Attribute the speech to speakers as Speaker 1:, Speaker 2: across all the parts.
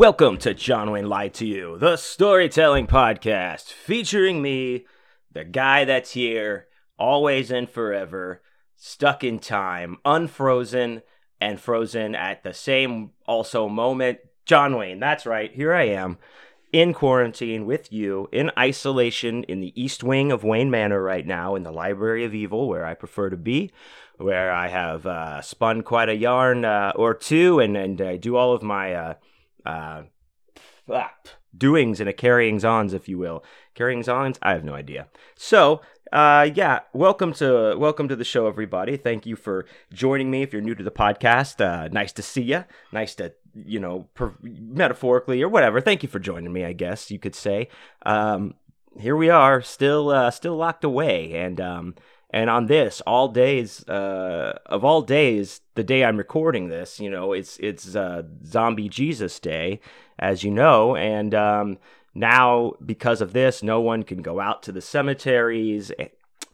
Speaker 1: Welcome to John Wayne Lied to You, the storytelling podcast featuring me, the guy that's here, always and forever, stuck in time, unfrozen, and frozen at the same also moment. John Wayne, that's right, here I am, in quarantine with you, in isolation in the east wing of Wayne Manor right now, in the Library of Evil, where I prefer to be, where I have uh, spun quite a yarn uh, or two, and, and I do all of my. Uh, uh, doings and a carryings ons, if you will. Carryings ons? I have no idea. So, uh, yeah, welcome to welcome to the show, everybody. Thank you for joining me. If you're new to the podcast, uh, nice to see you. Nice to you know, per- metaphorically or whatever. Thank you for joining me. I guess you could say. Um, here we are, still uh, still locked away, and um, and on this, all days uh, of all days, the day I'm recording this, you know, it's it's uh, Zombie Jesus Day, as you know, and um, now because of this, no one can go out to the cemeteries and,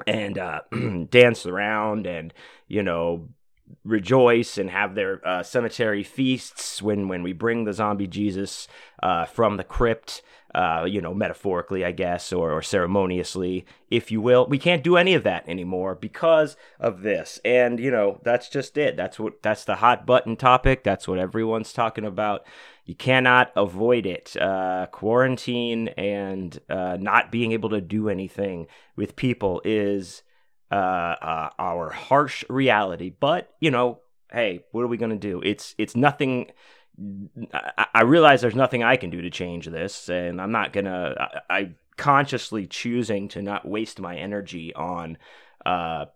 Speaker 1: and uh, dance around and you know rejoice and have their uh, cemetery feasts when when we bring the zombie Jesus uh, from the crypt uh, you know, metaphorically, I guess, or, or ceremoniously, if you will. We can't do any of that anymore because of this. And, you know, that's just it. That's what, that's the hot button topic. That's what everyone's talking about. You cannot avoid it. Uh, quarantine and uh, not being able to do anything with people is uh, uh, our harsh reality. But, you know, hey, what are we to do? It's, it's nothing I, realize there's nothing I can do to change this, and I'm not gonna. I, I consciously choosing to not waste my energy on uh,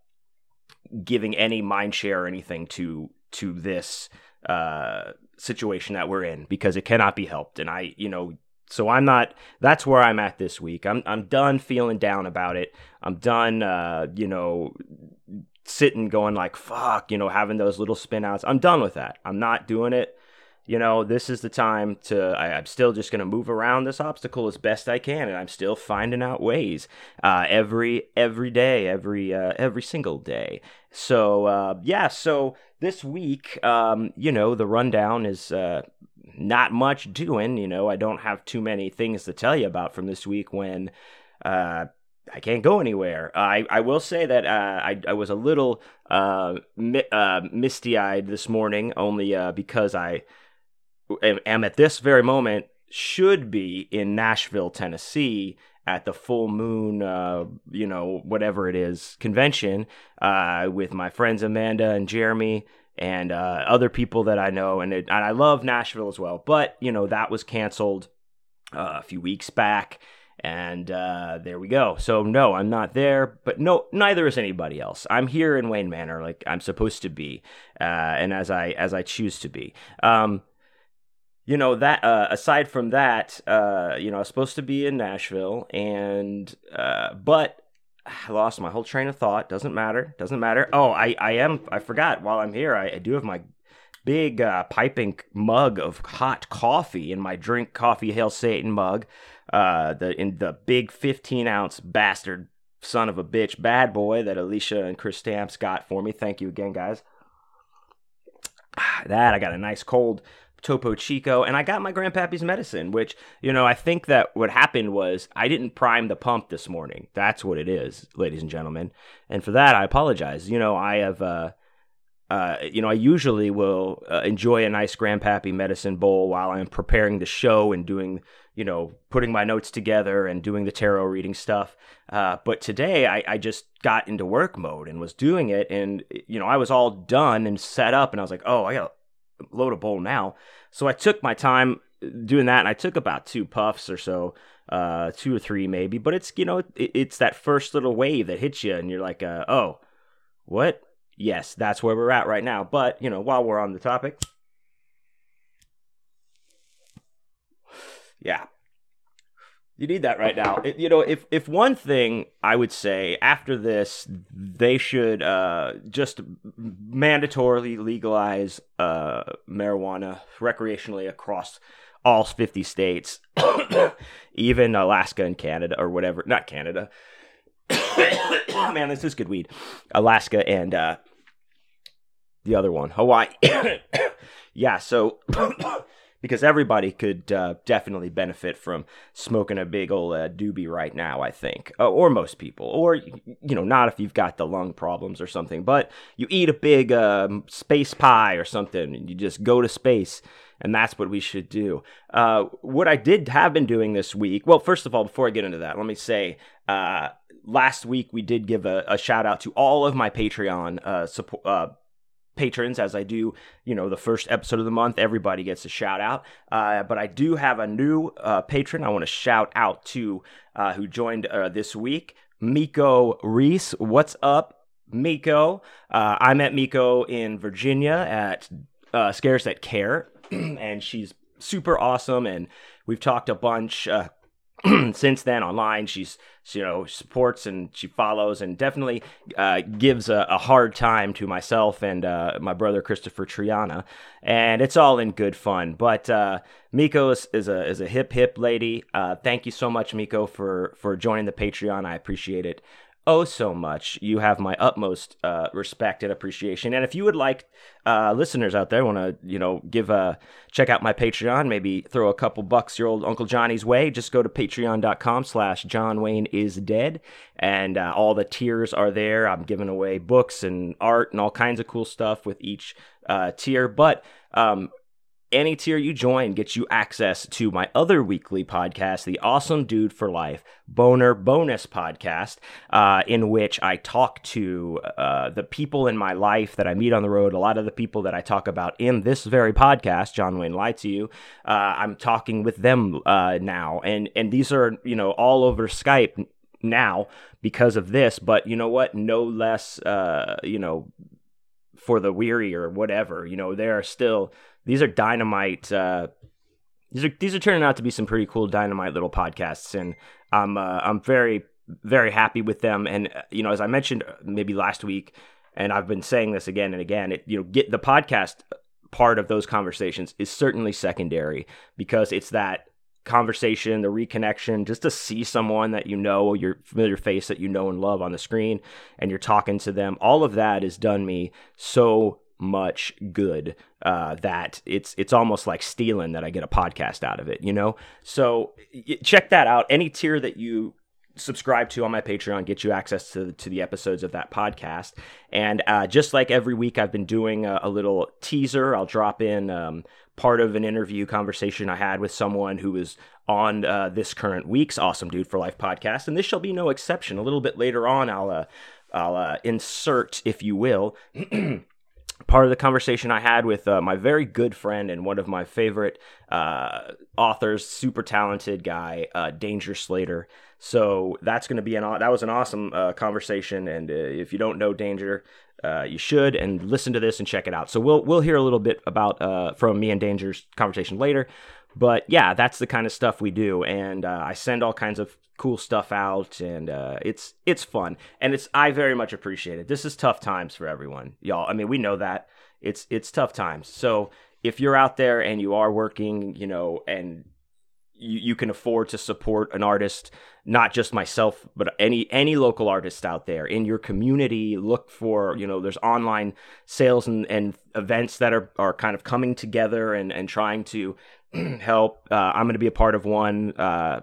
Speaker 1: giving any mind share or anything to to this uh, situation that we're in because it cannot be helped. And I, you know, so I'm not. That's where I'm at this week. I'm I'm done feeling down about it. I'm done. Uh, you know, sitting going like fuck. You know, having those little spin outs. I'm done with that. I'm not doing it you know, this is the time to. I, am still just to move around this obstacle as best I can, and I'm still finding out ways uh, every every day, every uh, every single day. So uh, yeah, so this week, um, you know, the rundown is uh, not much doing. You know, I don't have too many things to tell you about from this week when. Uh, I can't go anywhere. I, I will say that uh, I, I was a little uh, mi- uh, misty eyed this morning, only uh, because I am at this very moment should be in Nashville, Tennessee at the full moon, uh, you know, whatever it is, convention uh, with my friends Amanda and Jeremy and uh, other people that I know. And, it, and, I love Nashville as well. But, you know, that was canceled uh, a few weeks back. And uh, there we go. So, no, I'm not there, but no, neither is anybody else. I'm here in Wayne Manor, like I'm supposed to be, uh, and as I as I choose to be. Um, you know that uh, aside from that, uh, you know, I was supposed to be in Nashville, and uh, but I lost my whole train of thought. Doesn't matter. Doesn't matter. Oh, I I am. I forgot. While I'm here, I, I do have my big uh, piping mug of hot coffee in my drink coffee hail Satan mug. Uh, the in the big 15 ounce bastard son of a bitch bad boy that Alicia and Chris Stamps got for me. Thank you again, guys. That I got a nice cold Topo Chico, and I got my grandpappy's medicine, which, you know, I think that what happened was I didn't prime the pump this morning. That's what it is, ladies and gentlemen. And for that, I apologize. You know, I have, uh, uh, you know, I usually will uh, enjoy a nice grandpappy medicine bowl while I'm preparing the show and doing, you know, putting my notes together and doing the tarot reading stuff. Uh, but today I, I just got into work mode and was doing it. And, you know, I was all done and set up and I was like, oh, I got load a bowl now. So I took my time doing that, and I took about two puffs or so, uh, two or three maybe. But it's you know it, it's that first little wave that hits you, and you're like, uh, oh, what? Yes, that's where we're at right now. But you know, while we're on the topic, yeah, you need that right now. It, you know, if if one thing I would say after this, they should uh, just mandatorily legalize uh, marijuana recreationally across all 50 states, even Alaska and Canada or whatever. Not Canada. Man, this is good weed. Alaska and uh, the other one, Hawaii. yeah, so because everybody could uh, definitely benefit from smoking a big old uh, doobie right now. I think, uh, or most people, or you know, not if you've got the lung problems or something. But you eat a big um, space pie or something, and you just go to space. And that's what we should do. Uh, what I did have been doing this week. Well, first of all, before I get into that, let me say uh, last week we did give a, a, shout out to all of my Patreon uh, support, patrons as I do, you know, the first episode of the month. Everybody gets a shout out. Uh, but I do have a new uh, patron I want to shout out to uh, who joined uh, this week, Miko Reese. What's up, Miko? Uh, I met Miko in Virginia at uh, Scares That Care, and she's super awesome. And we've talked a bunch. since then online she's you know supports and she follows and definitely uh, gives a, a, hard time to myself and uh, my brother Christopher Triana. And it's all in good fun. But uh, Miko is, is, a is a hip hip lady. Uh, thank you so much Miko for for joining the Patreon. I appreciate it oh so much. You have my utmost uh, respect and appreciation. And if you would like uh, listeners out there want to, you know, give a check out my Patreon, maybe throw a couple bucks your old Uncle Johnny's way, just go to patreon.com slash John Wayne is dead. And uh, all the tiers are there. I'm giving away books and art and all kinds of cool stuff with each uh, tier. But um, any tier you join gets you access to my other weekly podcast, the Awesome Dude for Life Boner Bonus Podcast, uh, in which I talk to uh, the people in my life that I meet on the road. A lot of the people that I talk about in this very podcast, John Wayne Lied to You, uh, I'm talking with them uh, now, and and these are you know all over Skype now because of this. But you know what? No less, uh, you know, for the weary or whatever. You know, they are still these are dynamite. Uh, these are these are turning out to be some pretty cool dynamite little podcasts, and I'm uh, I'm very very happy with them. And uh, you know, as I mentioned uh, maybe last week, and I've been saying this again and again, it you know get the podcast part of those conversations is certainly secondary because it's that conversation, the reconnection, just to see someone that you know, your familiar face that you know and love on the screen, and you're talking to them. All of that has done me so much good uh, that it's it's almost like stealing that I get a podcast out of it, you know. So check that out. Any tier that you subscribe to on my Patreon get you access to to the episodes of that podcast. And uh, just like every week, I've been doing a, a little teaser. I'll drop in um, part of an interview conversation I had with someone who was on uh, this current week's Awesome Dude for Life podcast, and this shall be no exception. A little bit later on, I'll uh, I'll uh, insert, if you will. part of the conversation I had with uh, my very good friend and one of my favorite uh, authors, super talented guy, uh, Danger Slater. So that's going to be an that was an awesome uh, conversation, and uh, if you don't know Danger, uh, you should and listen to this and check it out. So we'll we'll hear a little bit about from me and Danger's conversation later. But yeah, that's the kind of stuff we do, and I send all kinds of cool stuff out, and uh, it's it's fun, and it's I very much appreciate it. This is tough times for everyone, y'all. I mean, we know that it's it's tough times. So if you're out there and you are working, you know, and you, you can afford to support an artist, not just myself, but any any local artist out there in your community. Look for you know, there's online sales and, and events that are are kind of coming together and and trying to help. Uh, I'm going to be a part of one. Uh,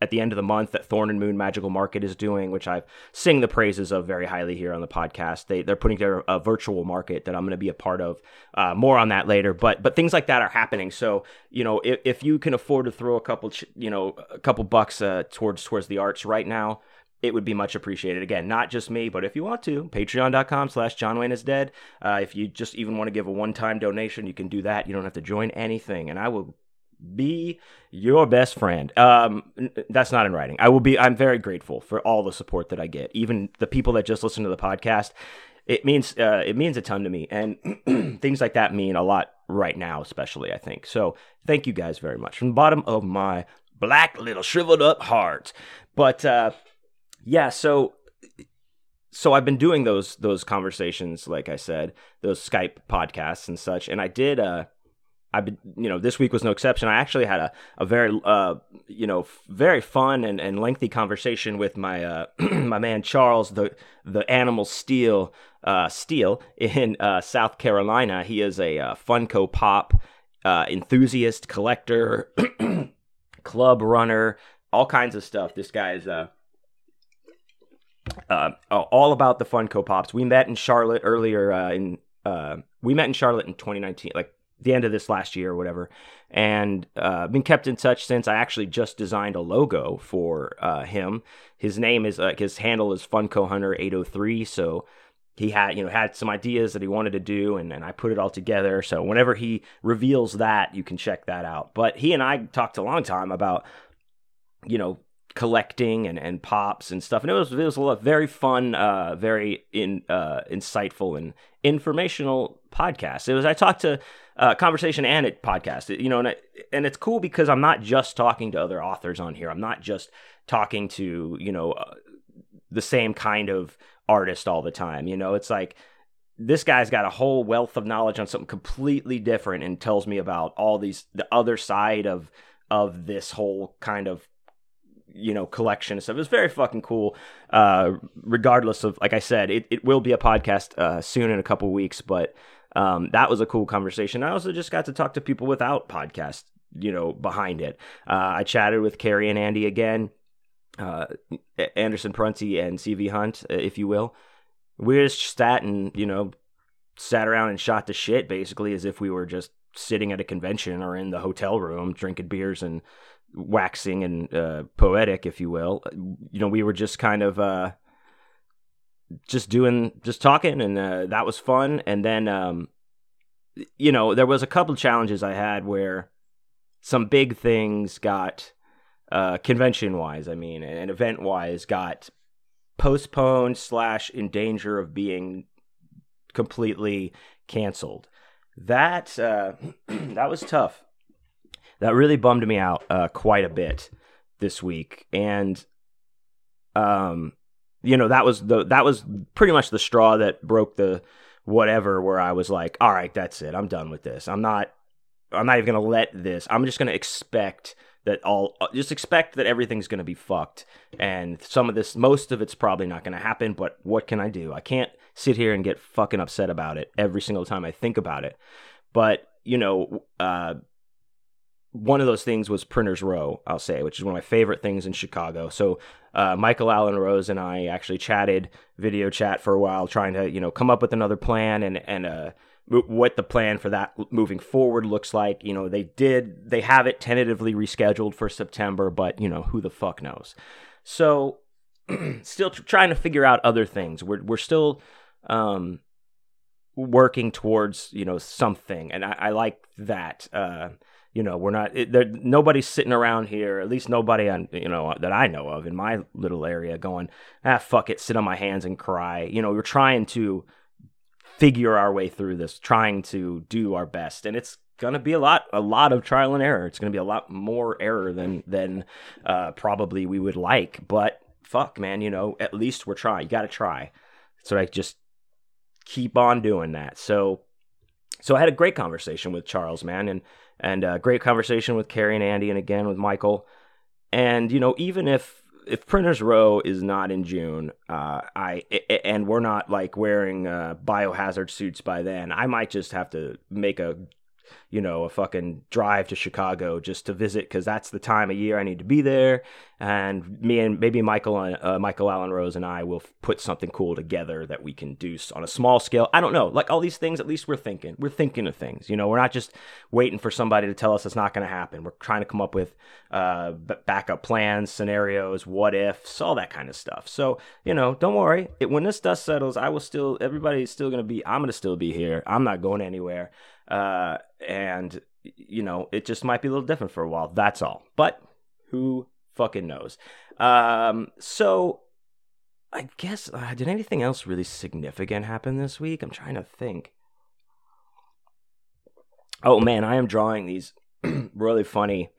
Speaker 1: at the end of the month that Thorn and Moon Magical Market is doing, which I've sing the praises of very highly here on the podcast. They they're putting together a virtual market that I'm going to be a part of. Uh, more on that later, but but things like that are happening. So you know if, if you can afford to throw a couple you know a couple bucks uh, towards towards the arts right now. It would be much appreciated. Again, not just me, but if you want to, patreon.com slash John Wayne is dead. Uh, if you just even want to give a one time donation, you can do that. You don't have to join anything. And I will be your best friend. Um, that's not in writing. I will be. I'm very grateful for all the support that I get, even the people that just listen to the podcast. It means uh, it means a ton to me, and things like that mean a lot right now, especially I think. So thank you guys very much from the bottom of my black little shriveled up heart. But uh, yeah, so so I've been doing those those conversations, like I said, those Skype podcasts and such, and I did. Uh, Been, you know, this week was no exception. I actually had a, a very, uh, you know, very fun and, and lengthy conversation with my, uh, my man Charles, the, the animal steel, uh, steel in, uh, South Carolina. He is a, uh, Funko Pop uh, enthusiast, collector, club runner, all kinds of stuff. This guy's uh, uh, all about the Funko Pops. We met in Charlotte earlier uh, in uh, we met in Charlotte in 2019, like the end of this last year or whatever, and uh, been kept in touch since. I actually just designed a logo for uh, him. His name is uh, his handle is Funko Hunter 803. So he had you know had some ideas that he wanted to do, and, and I put it all together. So whenever he reveals that, you can check that out. But he and I talked a long time about you know collecting and, and pops and stuff. And it was it was a lot, very fun, uh, very in uh, insightful and informational podcast. It was I talked to uh, conversation and it podcast, you know, and and it's cool because I'm not just talking to other authors on here. I'm not just talking to you know uh, the same kind of artist all the time. You know, it's like this guy's got a whole wealth of knowledge on something completely different and tells me about all these the other side of of this whole kind of you know collection and stuff. It was very fucking cool. Uh, regardless of like I said, it, it will be a podcast uh, soon in a couple weeks, but um, that was a cool conversation. I also just got to talk to people without podcast, you know, behind it. Uh, I chatted with Carrie and Andy again, uh, Anderson Prunty and CV Hunt, uh, if you will. We just sat and you know sat around and shot the shit basically as if we were just sitting at a convention or in the hotel room drinking beers and waxing and uh, poetic, if you will. You know, we were just kind of uh, just doing, just talking, and uh, that was fun. And then, um, you know, there was a couple challenges I had where some big things got uh, convention wise, I mean, and event wise, got postponed slash in danger of being completely canceled. That uh, that was tough that really bummed me out uh, quite a bit this week, and um, you know that was the that was pretty much the straw that broke the whatever. Where I was like, all right, that's it. I'm done with this. I'm not. I'm not even gonna let this. I'm just gonna expect that all uh, just expect that everything's going to be fucked and some of this most of it's probably not going to happen but what can i do i can't sit here and get fucking upset about it every single time i think about it but you know uh, one of those things was Printers Row, I'll say, which is one of my favorite things in Chicago. So uh, Michael Allen Rose and I actually chatted video chat for a while, trying to you know come up with another plan and and uh, what the plan for that moving forward looks like. You know, they did they have it tentatively rescheduled for September, but you know who the fuck knows. So still trying to figure out other things. We're we're still um, working towards you know something, and I, I like that. Uh, you know we're not it, there, nobody's sitting around here at least nobody on you know that i know of in my little area going ah fuck it sit on my hands and cry. You know we're trying to figure our way through this trying to do our best and it's gonna be a lot a lot of trial and error. It's gonna be a lot more error than than uh, probably we would like but fuck man you know at least we're trying you gotta try. So i just keep on doing that. So so i had a great conversation with charles man and and a great conversation with Carrie and Andy, and again with Michael. And you know, even if if Printers Row is not in June, uh, I and we're not like wearing uh, biohazard suits by then, I might just have to make a you know, a fucking drive to Chicago just to visit because that's the time of year I need to be there. And me and maybe Michael, uh, Michael Allen Rose and I will put something cool together that we can do on a small scale. I don't know, like all these things. At least we're thinking. We're thinking of things. You know, we're not just waiting for somebody to tell us it's not going to happen. We're trying to come up with uh, backup plans, scenarios, what ifs, all that kind of stuff. So you know, don't worry. It, when this dust settles, I will still. Everybody's still going to be. I'm going to still be here. I'm not going anywhere. Uh, and you know, it just might be a little different for a while. That's all. But who fucking knows? Um, so I guess uh, did anything else really significant happen this week? I'm trying to think. Oh man, I am drawing these really funny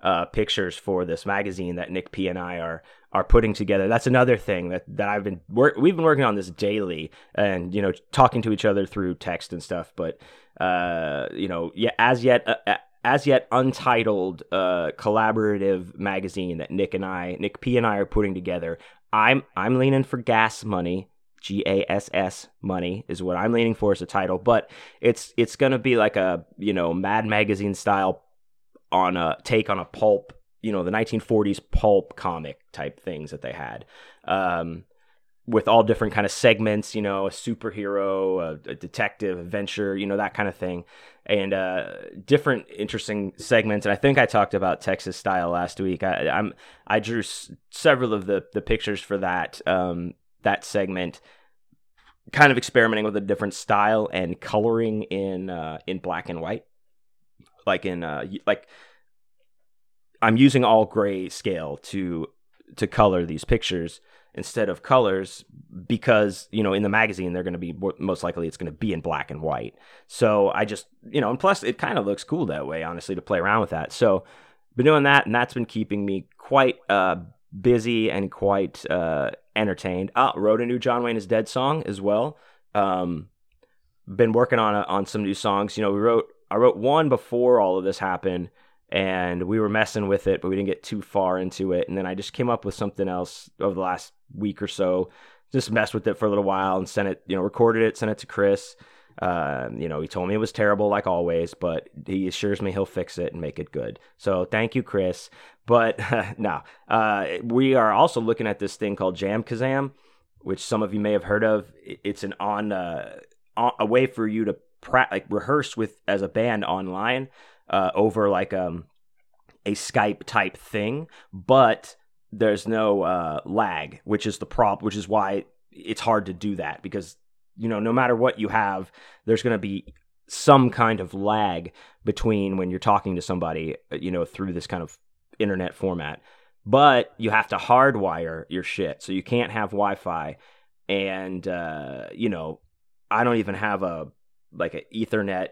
Speaker 1: uh, pictures for this magazine that Nick P and I are are putting together. That's another thing that, that I've been work. We've been working on this daily, and you know, talking to each other through text and stuff. But uh, you know, yeah, as yet, uh, uh, as yet untitled uh, collaborative magazine that Nick and I, Nick P and I are putting together. I'm I'm leaning for gas money. G A S S money is what I'm leaning for as a title, but it's it's gonna be like a you know Mad Magazine style on a take on a pulp you know the 1940s pulp comic type things that they had. Um, with all different kind of segments, you know, a superhero, a, a detective, adventure, you know, that kind of thing, and uh, different interesting segments. And I think I talked about Texas style last week. I, I'm I drew s- several of the the pictures for that um, that segment, kind of experimenting with a different style and coloring in uh, in black and white, like in uh, like I'm using all gray scale to to color these pictures instead of colors because you know in the magazine they're going to be most likely it's going to be in black and white. So i just you know and plus it kind of looks cool that way honestly to play around with that. So been doing that and that's been keeping me quite uh, busy and quite uh, entertained. Uh, wrote a new john wayne is dead song as well. Um, been working on a, on some new songs. You know we wrote i wrote one before all of this happened and we were messing with it, but we didn't get too far into it. And then I just came up with something else over the last week or so. Just messed with it for a little while and sent it, you know, recorded it, sent it to Chris. Uh, you know, he told me it was terrible like always, but he assures me he'll fix it and make it good. So thank you, Chris. But no, uh, we are also looking at this thing called JamKazam, which some of you may have heard of. It's an on, uh, on a way for you to pra- like rehearse with as a band online uh, over like um a Skype type thing, but there's no uh, lag, which is the prop, which is why it's hard to do that because you know no matter what you have, there's going to be some kind of lag between when you're talking to somebody, uh, you know, through this kind of internet format. But you have to hardwire your shit, so you can't have Wi-Fi, and uh, you know, I don't even have a like an Ethernet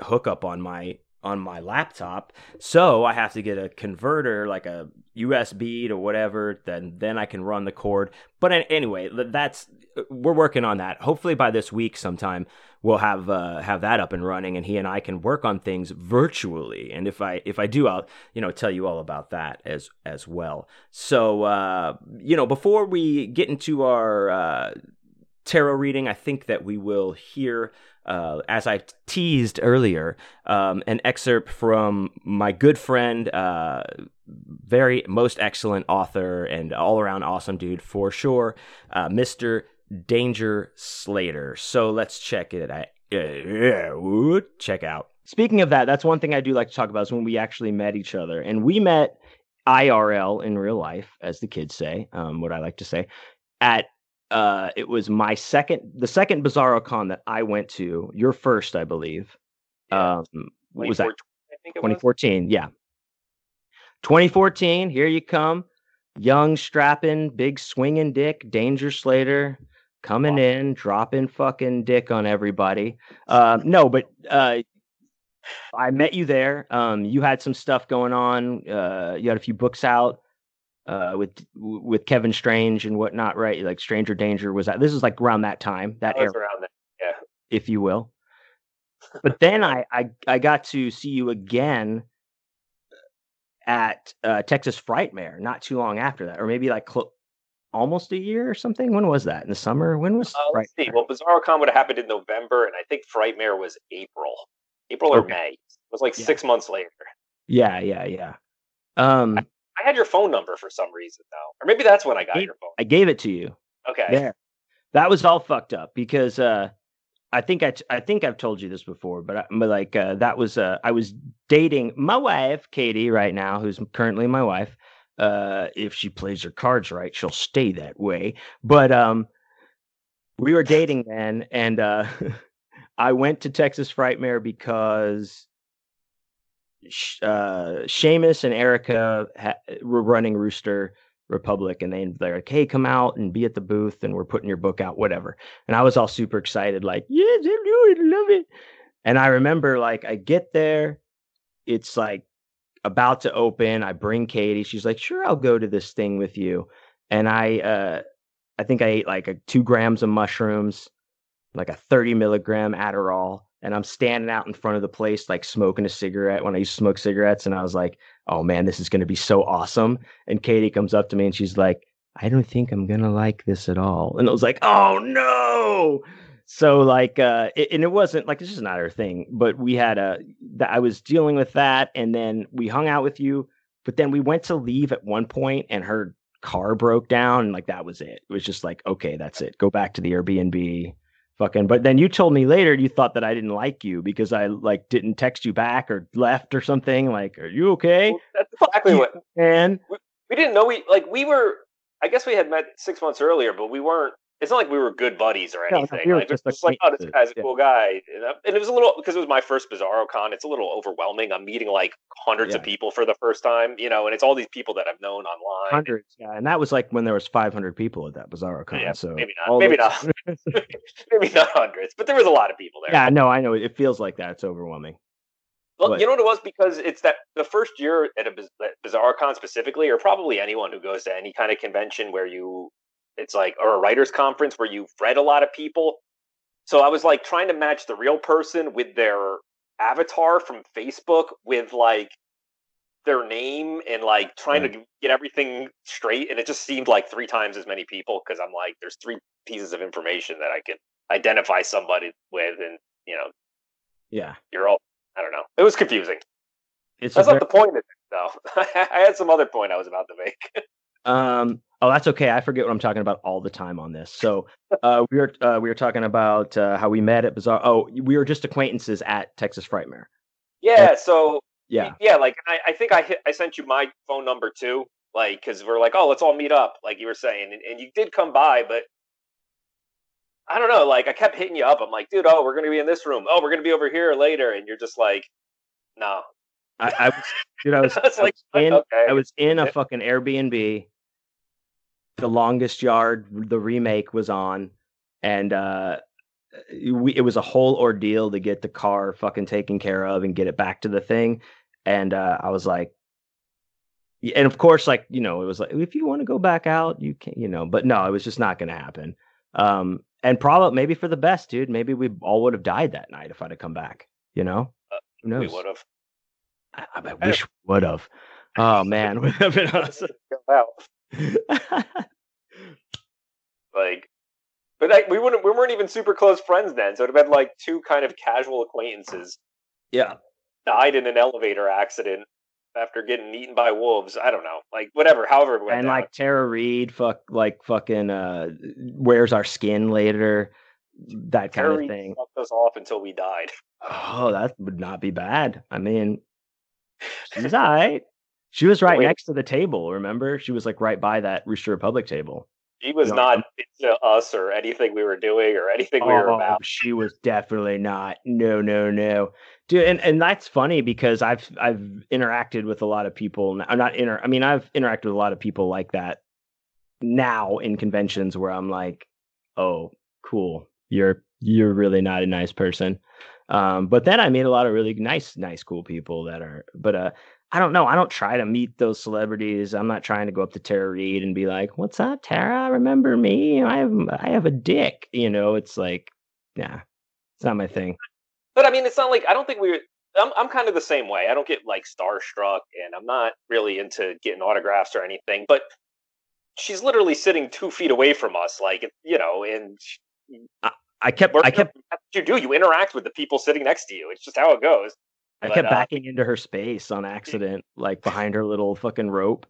Speaker 1: hookup on my on my laptop. So I have to get a converter, like a USB to whatever. Then then I can run the cord. But anyway, that's we're working on that. Hopefully by this week sometime we'll have uh, have that up and running, and he and I can work on things virtually. And if I if I do, I'll you know tell you all about that as as well. So uh, you know before we get into our uh, tarot reading, I think that we will hear uh, as I teased earlier, um, an excerpt from my good friend, uh, very most excellent author and all around awesome dude for sure, uh, Mr. Danger Slater. So let's check it out. Check out. Speaking of that, that's one thing I do like to talk about is when we actually met each other. And we met IRL in real life, as the kids say, um, what I like to say, at uh, it was my second, the second Bizarro Con that I went to. Your first, I believe. Yeah. Um, what was that? I think 2014. Was. Yeah. 2014. Here you come, young, strapping, big, swinging dick, Danger Slater, coming wow. in, dropping fucking dick on everybody. Uh, no, but uh, I met you there. Um, you had some stuff going on. Uh, you had a few books out uh, with with Kevin Strange and whatnot, right? Like Stranger Danger was that. This is like around that time, that era, around that,
Speaker 2: yeah,
Speaker 1: if you will. but then I, I I got to see you again at uh, Texas Frightmare not too long after that, or maybe like cl- almost a year or something. When was that? In the summer? When was?
Speaker 2: Uh, let's see. Well, BizarroCon would have happened in November, and I think Frightmare was April, April or okay. May. It was like yeah. six months later.
Speaker 1: Yeah, yeah, yeah. Um,
Speaker 2: I had your phone number for some reason though, or maybe that's when I got I, your phone.
Speaker 1: I gave it to you.
Speaker 2: Okay.
Speaker 1: There. That was all fucked up because uh, I think I, t- I think I've told you this before, but, I, but like uh, that was uh, I was dating my wife Katie right now, who's currently my wife. Uh, if she plays her cards right, she'll stay that way. But um, we were dating then, and uh, I went to Texas Frightmare because uh, Seamus and Erica ha- were running Rooster Republic, and they they're like, "Hey, come out and be at the booth, and we're putting your book out, whatever." And I was all super excited, like, "Yes, I do it, love it." And I remember, like, I get there, it's like about to open. I bring Katie. She's like, "Sure, I'll go to this thing with you." And I, uh, I think I ate like a, two grams of mushrooms, like a thirty milligram Adderall, and I'm standing out in front of the place, like smoking a cigarette when I used to smoke cigarettes. And I was like, oh man, this is going to be so awesome. And Katie comes up to me and she's like, I don't think I'm gonna like this at all. And it was like, oh no. So like, uh, it, and it wasn't like it's just not our thing. But we had a, I was dealing with that, and then we hung out with you. But then we went to leave at one point, and her car broke down, and like that was it. It was just like, okay, that's it. Go back to the Airbnb. Fucking. But then you told me later you thought that I didn't like you because I like didn't text you back or left or something. Like, are you okay?
Speaker 2: Well, that's exactly what.
Speaker 1: And
Speaker 2: we, we didn't know we like we were I guess we had met six months earlier, but we weren't. It's not like we were good buddies or anything. No, we like, just, just like, oh, this guy's a yeah. cool guy, and it was a little because it was my first Bizarro Con. It's a little overwhelming. I'm meeting like hundreds yeah. of people for the first time, you know, and it's all these people that I've known online.
Speaker 1: Hundreds, yeah, and that was like when there was 500 people at that Bizarro Con. Yeah, so
Speaker 2: maybe not, maybe those... not, maybe not hundreds, but there was a lot of people there.
Speaker 1: Yeah, no, I know it feels like that. It's overwhelming.
Speaker 2: Well, but, you know what it was because it's that the first year at a Bizarro Con specifically, or probably anyone who goes to any kind of convention where you, it's like or a writers conference where you've read a lot of people. So I was like trying to match the real person with their avatar from Facebook with like their name and like trying to get everything straight, and it just seemed like three times as many people because I'm like, there's three pieces of information that I can identify somebody with, and you know,
Speaker 1: yeah,
Speaker 2: you're all I don't know. It was confusing. It's that's not the point of it, though. I had some other point I was about to make.
Speaker 1: um. Oh, that's okay. I forget what I'm talking about all the time on this. So, uh, we were uh, we were talking about uh, how we met at Bizarre. Oh, we were just acquaintances at Texas Frightmare.
Speaker 2: Yeah. And, so.
Speaker 1: Yeah.
Speaker 2: Yeah. Like I, I think I hit, I sent you my phone number too. Like, because we're like, oh, let's all meet up, like you were saying, and, and you did come by, but I don't know. Like I kept hitting you up. I'm like, dude, oh, we're gonna be in this room. Oh, we're gonna be over here later, and you're just like, no.
Speaker 1: I, I was, dude, I was, I was like, I was in, okay. I was in a fucking Airbnb. The longest yard, the remake was on, and uh, we, it was a whole ordeal to get the car fucking taken care of and get it back to the thing. And uh, I was like, and of course, like you know, it was like if you want to go back out, you can, you know, but no, it was just not going to happen. Um, and probably maybe for the best, dude. Maybe we all would have died that night if I'd have come back. You know,
Speaker 2: uh, who knows? We would have.
Speaker 1: I, I, wish we would have. Oh man, would have been awesome.
Speaker 2: like, but like, we wouldn't. We weren't even super close friends then, so it'd have been like two kind of casual acquaintances.
Speaker 1: Yeah,
Speaker 2: died in an elevator accident after getting eaten by wolves. I don't know, like whatever. However, it went
Speaker 1: and
Speaker 2: down.
Speaker 1: like Tara Reid, fuck, like fucking, uh, where's our skin later? That kind
Speaker 2: Tara
Speaker 1: of thing.
Speaker 2: Fucked us off until we died.
Speaker 1: Oh, that would not be bad. I mean, she's all right. She was right Wait. next to the table. Remember, she was like right by that Rooster Republic table.
Speaker 2: She was you know, not into us or anything we were doing or anything we were oh, about.
Speaker 1: She was definitely not. No, no, no. Dude, and, and that's funny because I've I've interacted with a lot of people. I'm not inter. I mean, I've interacted with a lot of people like that now in conventions where I'm like, oh, cool. You're you're really not a nice person. Um, but then I meet a lot of really nice, nice, cool people that are. But uh, I don't know. I don't try to meet those celebrities. I'm not trying to go up to Tara Reid and be like, "What's up, Tara? Remember me? I have I have a dick." You know, it's like, yeah, it's not my thing.
Speaker 2: But I mean, it's not like I don't think we. I'm I'm kind of the same way. I don't get like starstruck, and I'm not really into getting autographs or anything. But she's literally sitting two feet away from us, like you know, and.
Speaker 1: I, I kept, I kept.
Speaker 2: you do. You interact with the people sitting next to you. It's just how it goes.
Speaker 1: I but, kept uh, backing into her space on accident, like behind her little fucking rope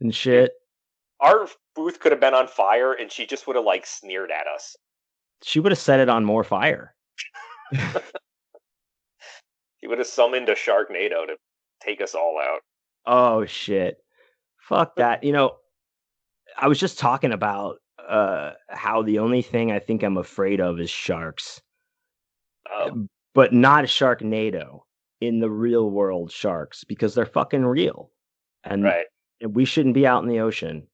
Speaker 1: and shit.
Speaker 2: Our booth could have been on fire, and she just would have like sneered at us.
Speaker 1: She would have set it on more fire.
Speaker 2: he would have summoned a Sharknado to take us all out.
Speaker 1: Oh shit! Fuck that. You know, I was just talking about uh, how the only thing I think I'm afraid of is sharks,
Speaker 2: oh.
Speaker 1: but not a Sharknado in the real world sharks because they're fucking real, and
Speaker 2: right.
Speaker 1: We shouldn't be out in the ocean.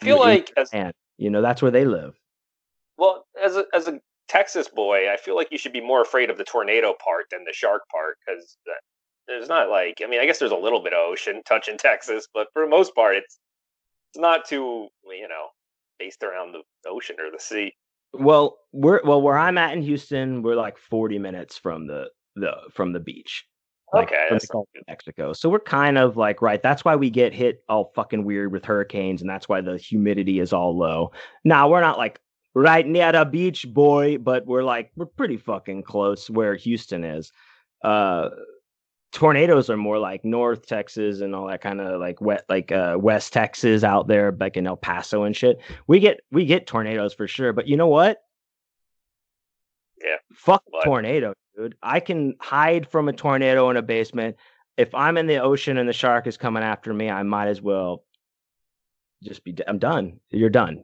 Speaker 2: I feel like
Speaker 1: as you know, that's where they live.
Speaker 2: Well, as a as a Texas boy, I feel like you should be more afraid of the tornado part than the shark part because there's not like I mean, I guess there's a little bit of ocean touching Texas, but for the most part, it's it's not too you know based around the ocean or the sea.
Speaker 1: Well, we're well where I'm at in Houston, we're like 40 minutes from the the from the beach. like,
Speaker 2: okay,
Speaker 1: from the Gulf of Mexico. So we're kind of like right. That's why we get hit all fucking weird with hurricanes, and that's why the humidity is all low. Now we're not like right near the beach, boy, but we're like we're pretty fucking close where Houston is. Uh, tornadoes are more like North Texas and all that kind of like wet, like uh, West Texas out there, like in El Paso and shit. We get we get tornadoes for sure, but you know what?
Speaker 2: Yeah.
Speaker 1: Fuck what? tornado, dude. I can hide from a tornado in a basement. If I'm in the ocean and the shark is coming after me, I might as well just be. I'm done. You're done.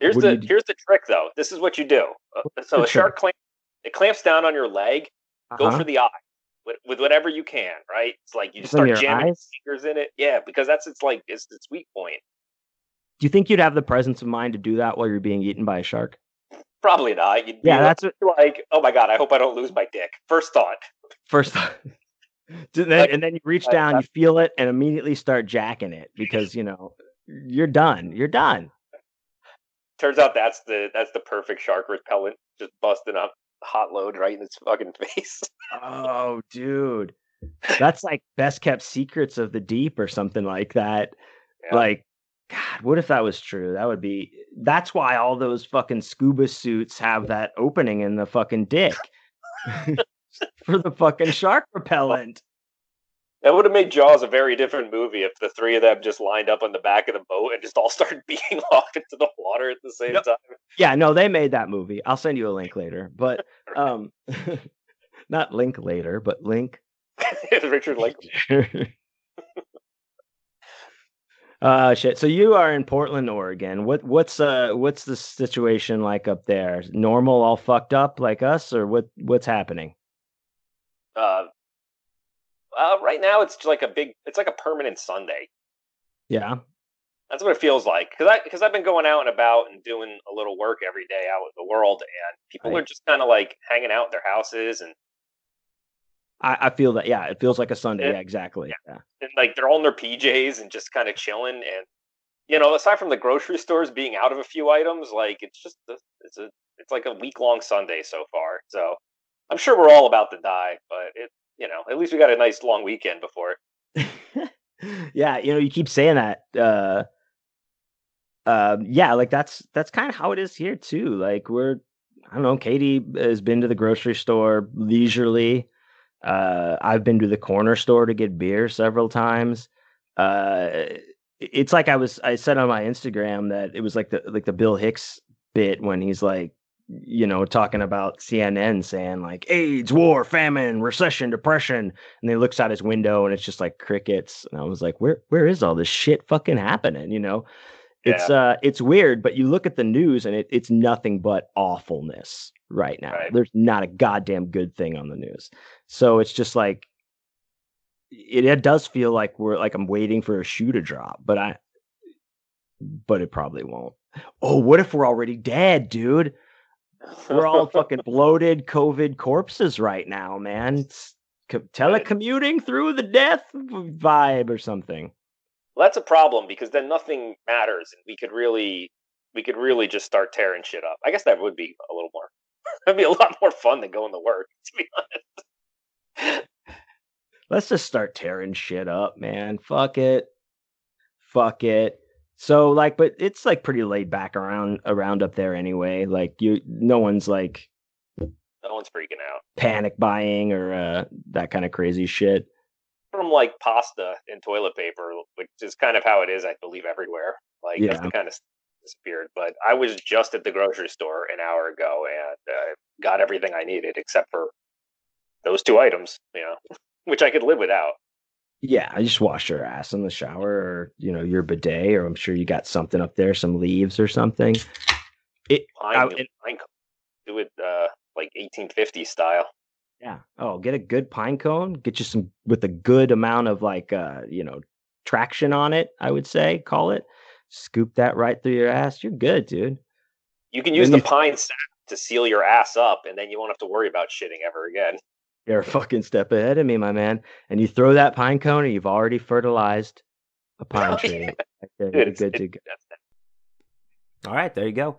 Speaker 2: Here's what the here's the trick, though. This is what you do. Uh, so a shark clamp, it clamps down on your leg. Uh-huh. Go for the eye with, with, whatever you can. Right? It's like you just start jamming fingers in it. Yeah, because that's it's like it's its weak point.
Speaker 1: Do you think you'd have the presence of mind to do that while you're being eaten by a shark?
Speaker 2: Probably not. You'd
Speaker 1: yeah, that's what,
Speaker 2: like, oh my god, I hope I don't lose my dick. First thought.
Speaker 1: First thought. and, then, and then you reach down, uh, you feel it, and immediately start jacking it because you know you're done. You're done.
Speaker 2: Turns out that's the that's the perfect shark repellent, just busting up hot load right in his fucking face.
Speaker 1: oh, dude, that's like best kept secrets of the deep or something like that. Yeah. Like God, what if that was true? That would be. That's why all those fucking scuba suits have that opening in the fucking dick for the fucking shark repellent.
Speaker 2: That would have made Jaws a very different movie if the three of them just lined up on the back of the boat and just all started being off into the water at the same time.
Speaker 1: Yeah, no, they made that movie. I'll send you a link later, but um, not link later, but link.
Speaker 2: Richard Link.
Speaker 1: Uh, shit. So you are in Portland, Oregon. What what's uh what's the situation like up there? Normal, all fucked up like us, or what what's happening?
Speaker 2: Uh, uh, right now it's like a big, it's like a permanent Sunday.
Speaker 1: Yeah,
Speaker 2: that's what it feels like. Because I because I've been going out and about and doing a little work every day out in the world, and people right. are just kind of like hanging out in their houses and
Speaker 1: I, I feel that. Yeah, it feels like a Sunday. And, yeah, exactly. Yeah.
Speaker 2: And like they're all in their PJs and just kind of chilling. And you know, aside from the grocery stores being out of a few items, like it's just a, it's a it's like a week long Sunday so far. So I'm sure we're all about to die, but it you know at least we got a nice long weekend before.
Speaker 1: yeah, you know, you keep saying that. Uh, uh, yeah, like that's that's kind of how it is here too. Like we're I don't know. Katie has been to the grocery store leisurely. Uh, I've been to the corner store to get beer several times. Uh, it's like I was I said on my Instagram that it was like the like the Bill Hicks bit when he's like you know talking about CNN saying like AIDS, war, famine, recession, depression, and then he looks out his window and it's just like crickets. And I was like, where where is all this shit fucking happening? You know, it's yeah. uh it's weird, but you look at the news and it, it's nothing but awfulness right now. Right. There's not a goddamn good thing on the news. So it's just like it, it does feel like we're like I'm waiting for a shoe to drop, but I but it probably won't. Oh, what if we're already dead, dude? We're all fucking bloated COVID corpses right now, man. It's co- telecommuting through the death vibe or something.
Speaker 2: Well, that's a problem because then nothing matters, and we could really, we could really just start tearing shit up. I guess that would be a little more. That'd be a lot more fun than going to work, to be honest.
Speaker 1: Let's just start tearing shit up, man. Fuck it. Fuck it. So like, but it's like pretty laid back around around up there anyway. Like you, no one's like,
Speaker 2: no one's freaking out,
Speaker 1: panic buying or uh, that kind of crazy shit.
Speaker 2: From like pasta and toilet paper, which is kind of how it is, I believe, everywhere. Like yeah. that's kind of disappeared. But I was just at the grocery store an hour ago and uh, got everything I needed except for those two items, you know, which I could live without.
Speaker 1: Yeah, I just wash your ass in the shower or, you know, your bidet, or I'm sure you got something up there, some leaves or something.
Speaker 2: It, pine, I, it, pine, do it uh, like 1850 style.
Speaker 1: Yeah. Oh, get a good pine cone. Get you some with a good amount of like, uh, you know, traction on it. I would say, call it. Scoop that right through your ass. You're good, dude.
Speaker 2: You can use the you... pine sap to seal your ass up, and then you won't have to worry about shitting ever again.
Speaker 1: You're a fucking step ahead of me, my man. And you throw that pine cone, and you've already fertilized a pine oh, tree. Yeah. You're good to go. All right, there you go.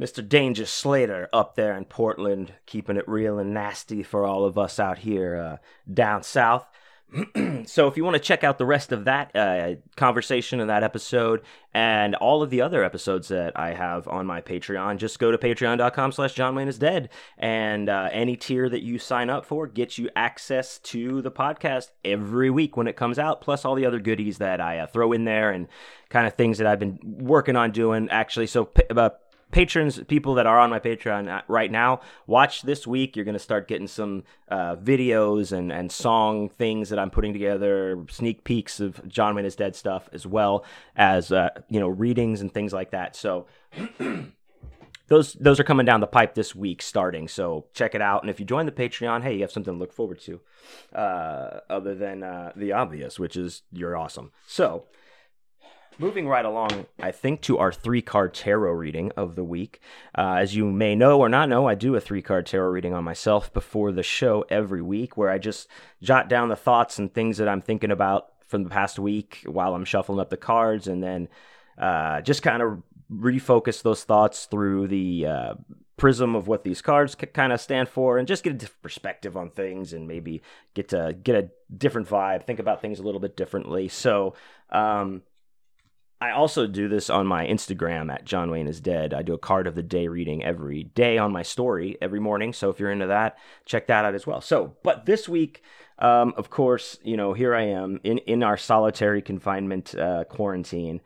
Speaker 1: Mr. Danger Slater up there in Portland, keeping it real and nasty for all of us out here uh, down south. so if you want to check out the rest of that uh, conversation in that episode and all of the other episodes that I have on my Patreon, just go to patreon.com slash John Wayne is dead. And uh, any tier that you sign up for gets you access to the podcast every week when it comes out, plus all the other goodies that I uh, throw in there and kind of things that I've been working on doing actually. So uh, patrons, people that are on my Patreon uh, right now, watch this week. You're going to start getting some uh, videos and, and song things that I'm putting together, sneak peeks of John Wayne is Dead stuff, as well as uh, you know readings and things like that. So. those those are coming down the pipe this week starting so check it out and if you join the patreon hey you have something to look forward to uh, other than uh, the obvious which is you're awesome so Moving right along, I think to our three card tarot reading of the week. Uh, as you may know or not know, I do a three card tarot reading on myself before the show every week where I just jot down the thoughts and things that I'm thinking about from the past week while I'm shuffling up the cards and then uh, just kind of refocus those thoughts through the uh, prism of what these cards kind of stand for and just get a different perspective on things and maybe get to get a different vibe, think about things a little bit differently. So, um, I also do this on my Instagram at John Wayne is Dead. I do a card of the day reading every day on my story every morning. So if you're into that, check that out as well. So, but this week, um, of course, you know, here I am in, in our solitary confinement uh, quarantine,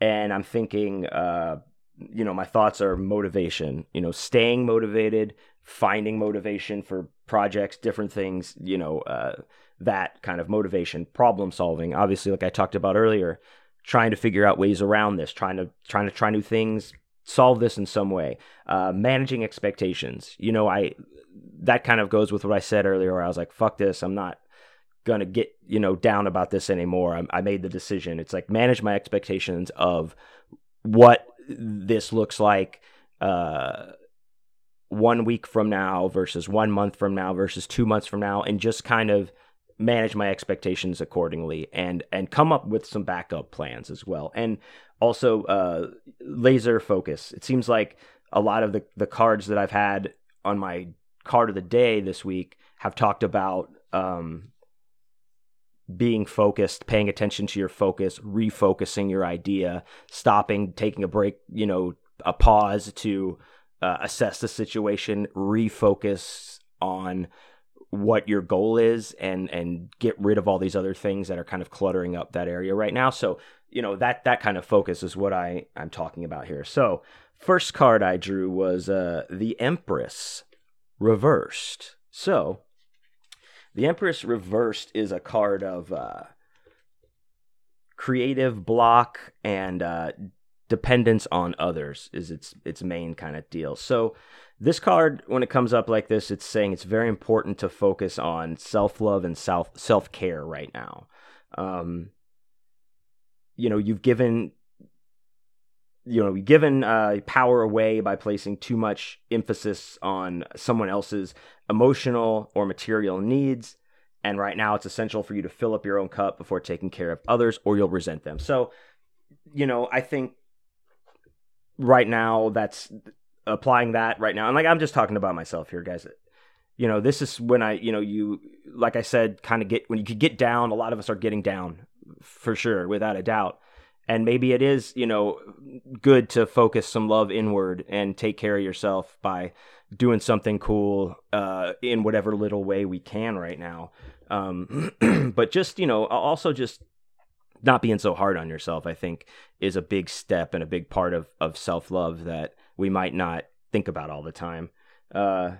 Speaker 1: and I'm thinking, uh, you know, my thoughts are motivation, you know, staying motivated, finding motivation for projects, different things, you know, uh, that kind of motivation, problem solving. Obviously, like I talked about earlier, trying to figure out ways around this, trying to trying to try new things, solve this in some way. Uh, managing expectations. You know, I that kind of goes with what I said earlier. Where I was like, "Fuck this! I'm not gonna get you know down about this anymore." I, I made the decision. It's like manage my expectations of what this looks like. Uh, one week from now versus one month from now versus two months from now, and just kind of manage my expectations accordingly and and come up with some backup plans as well. And also uh, laser focus. It seems like a lot of the the cards that i've had on my card of the day this week have talked about um, being focused paying attention to your focus refocusing your idea stopping taking a break you know a pause to uh, assess the situation refocus on what your goal is and and get rid of all these other things that are kind of cluttering up that area right now. So you know that that kind of focus is what i i'm talking about here. So first card i drew was uh the empress reversed. So the empress reversed is a card of uh creative block and uh dependence on others is its its main kind of deal so this card, when it comes up like this, it's saying it's very important to focus on self love and self self care right now. Um, you know, you've given you know we've given uh, power away by placing too much emphasis on someone else's emotional or material needs and right now it's essential for you to fill up your own cup before taking care of others or you'll resent them so you know i think right now that's applying that right now. And like I'm just talking about myself here, guys. You know, this is when I, you know, you like I said, kind of get when you could get down. A lot of us are getting down for sure, without a doubt. And maybe it is, you know, good to focus some love inward and take care of yourself by doing something cool uh, in whatever little way we can right now. Um, but just, you know, also just not being so hard on yourself, I think, is a big step and a big part of, of self love that we might not think about all the time. Uh,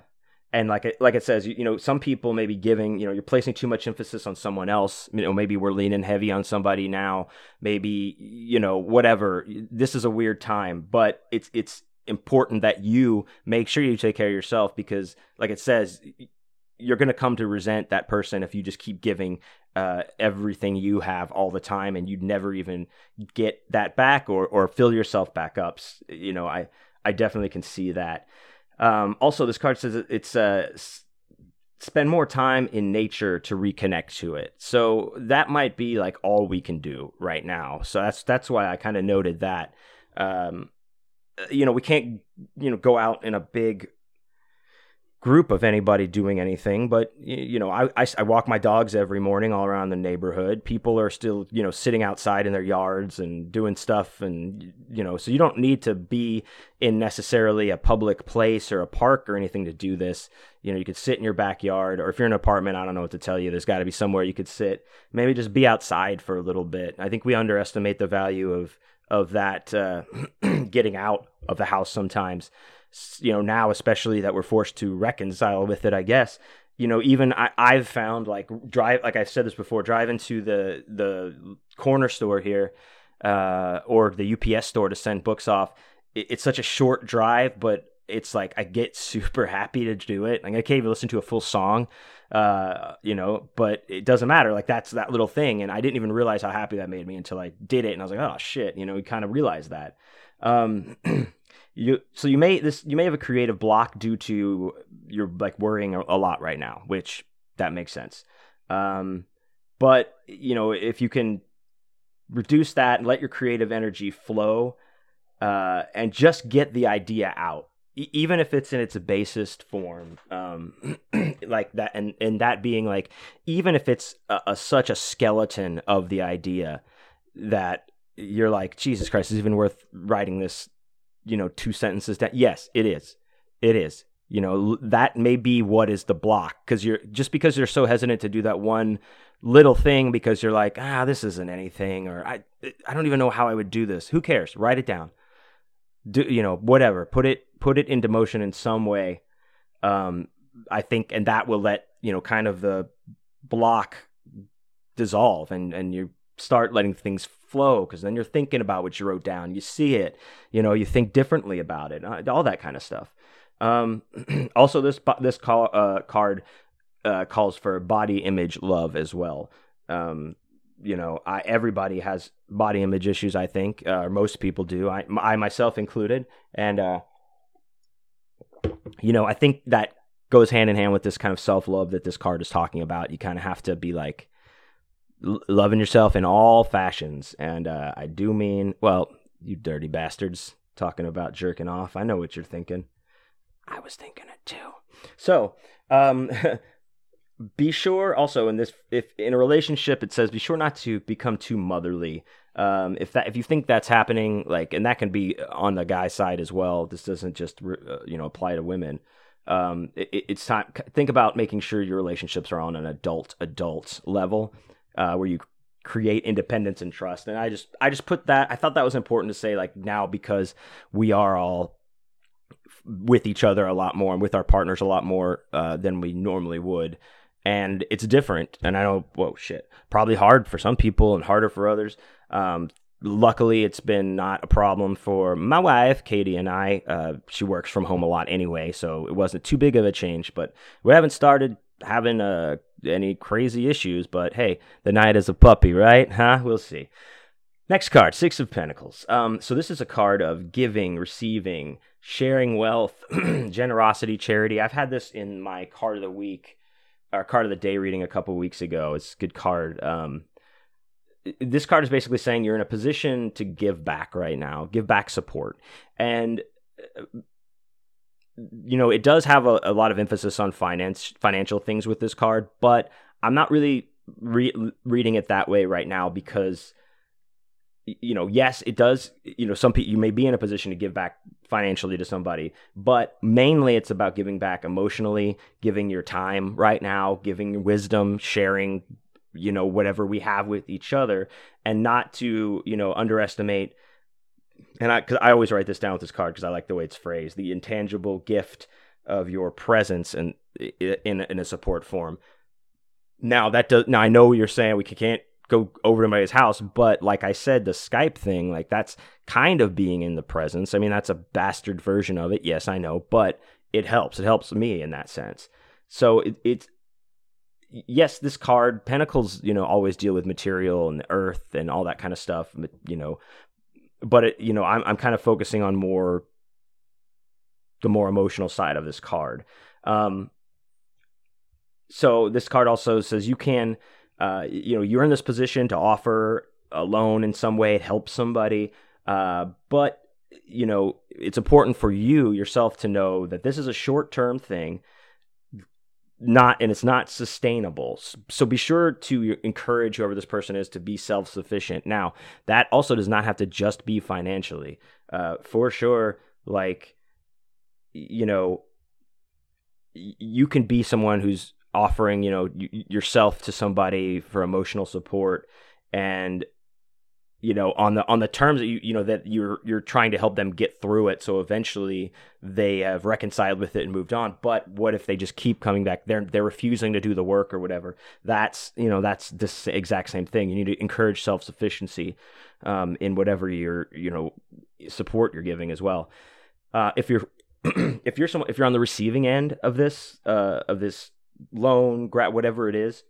Speaker 1: and like it, like it says, you, you, know, some people may be giving, you know, you're placing too much emphasis on someone else. You know, maybe we're leaning heavy on somebody now. Maybe you know, whatever. This is a weird time, but it's it's important that you make sure you take care of yourself because, like it says, you're going to come to resent that person if you just keep giving uh, everything you have all the time and you'd never even get that back or or fill yourself back up. You know, I I definitely can see that. Um, also, this card says it's uh, spend more time in nature to reconnect to it. So that might be like all we can do right now. So that's that's why I kind of noted that. Um, uh, you know, we can't, you know, go out in a big group of anybody doing anything but you know I, I, I, walk my dogs every morning all around the neighborhood. People are still you know sitting outside in their yards and doing stuff and you know so you don't need to be in necessarily a public place or a park or anything to do this. You know you could sit in your backyard or if you're in an apartment i don't know what to tell you. There's got to be somewhere you could sit. Maybe just be outside for a little bit. I think we underestimate the value of of that uh, getting out of the house sometimes you know now especially that we're forced to reconcile with it i guess. You know even I, i've found like drive like i said this before driving to the the corner store here uh, or the ups store to send books off it, it's such a short drive but it's like i get super happy to do it. Like i can't even listen to a full song uh, you know but it doesn't matter. Like that's that little thing and i didn't even realize how happy that made me until i did it and i was like oh shit you know you kind of realize that. Um you so you may this you may have a creative block due to you're like worrying a, lot right now, which that makes sense. Um, but you know if you can reduce that and let your creative energy flow, uh, and just get the idea out, e- even if it's in its basest form, um, like that, and and that being like even if it's a, a, such a skeleton of the idea that you're like Jesus Christ, is even worth writing this you know, two sentences down. Yes, it is. It is. You know, that may be what is the block because you're just because you're so hesitant to do that one little thing because you're like, ah, this isn't anything, or I, I don't even know how I would do this. Who cares? Write it down. Do you know whatever? Put it put it into motion in some way. Um, I think, and that will let you know kind of the block dissolve, and and you start letting things flow because then you're thinking about what you wrote down. You see it, you know, you think differently about it, uh, all that kind of stuff. Um, also, this this call, uh, card uh, calls for body image love as well. Um, you know, I, everybody has body image issues. I think, uh, or most people do. I, I myself included, and uh, you know, I think that goes hand in hand with this kind of self love that this card is talking about. You kind of have to be like loving yourself in all fashions. And uh, I do mean, well, you dirty bastards talking about jerking off. I know what you're thinking. I was thinking it too. So, um, be sure also in this, if in a relationship, it says be sure not to become too motherly. Um, if that, if you think that's happening, like, and that can be on the guy side as well. This doesn't just, uh, you know, apply to women. Um, it, it's time. Think about making sure your relationships are on an adult adult level uh, where you create independence and trust. And I just I just put that I thought that was important to say like now because we are all with each other a lot more and with our partners a lot more uh, than we normally would. And it's different. And I know, whoa, shit, probably hard for some people and harder for others. Um, luckily, it's been not a problem for my wife, Katie, and I. Uh, she works from home a lot anyway, so it wasn't too big of a change. But we haven't started having uh, any crazy issues, but hey, the night is a puppy, right? Huh? We'll see. Next card, Six of Pentacles. Um, so this is a card of giving, receiving, sharing wealth, generosity, charity. I've had this in my card of the week or card of the day reading a couple weeks ago. It's a good card. Um, this card is basically saying you're in a position to give back right now, give back support. And uh, you know, it does have a, a lot of emphasis on finance, financial things with this card, but I'm not really re- reading it that way right now because, you know, yes, it does. You know, some people you may be in a position to give back financially to somebody, but mainly it's about giving back emotionally, giving your time right now, giving your wisdom, sharing, you know, whatever we have with each other, and not to you know underestimate and I cause I always write this down with this card because I like the way it's phrased: the intangible gift of your presence and in in a support form. Now that does now I know you're saying we can't go over to anybody's house, but like I said, the Skype thing, like that's kind of being in the presence. I mean, that's a bastard version of it. Yes, I know, but it helps. It helps me in that sense. So it, it's yes, this card, Pentacles, you know, always deal with material and earth and all that kind of stuff, you know, but it, you know, I'm I'm kind of focusing on more the more emotional side of this card. Um, so this card also says you can, uh, you know, you're in this position to offer a loan in some way, it helps somebody, uh, but you know, it's important for you yourself to know that this is a short term thing not and it's not sustainable. So be sure to encourage whoever this person is to be self-sufficient. Now that also does not have to just be financially. Uh, for sure like you know you can be someone who's offering you know yourself to somebody for emotional support and you know on the on the terms that you you know that you're you're trying to help them get through it. So eventually they have reconciled with it and moved on. But what if they just keep coming back? They're they're refusing to do the work or whatever. That's you know that's this exact same thing. You need to encourage self-sufficiency um, in whatever you're you know support you're giving as well. Uh, if you're if you're someone if you're on the receiving end of this uh, of this loan whatever it is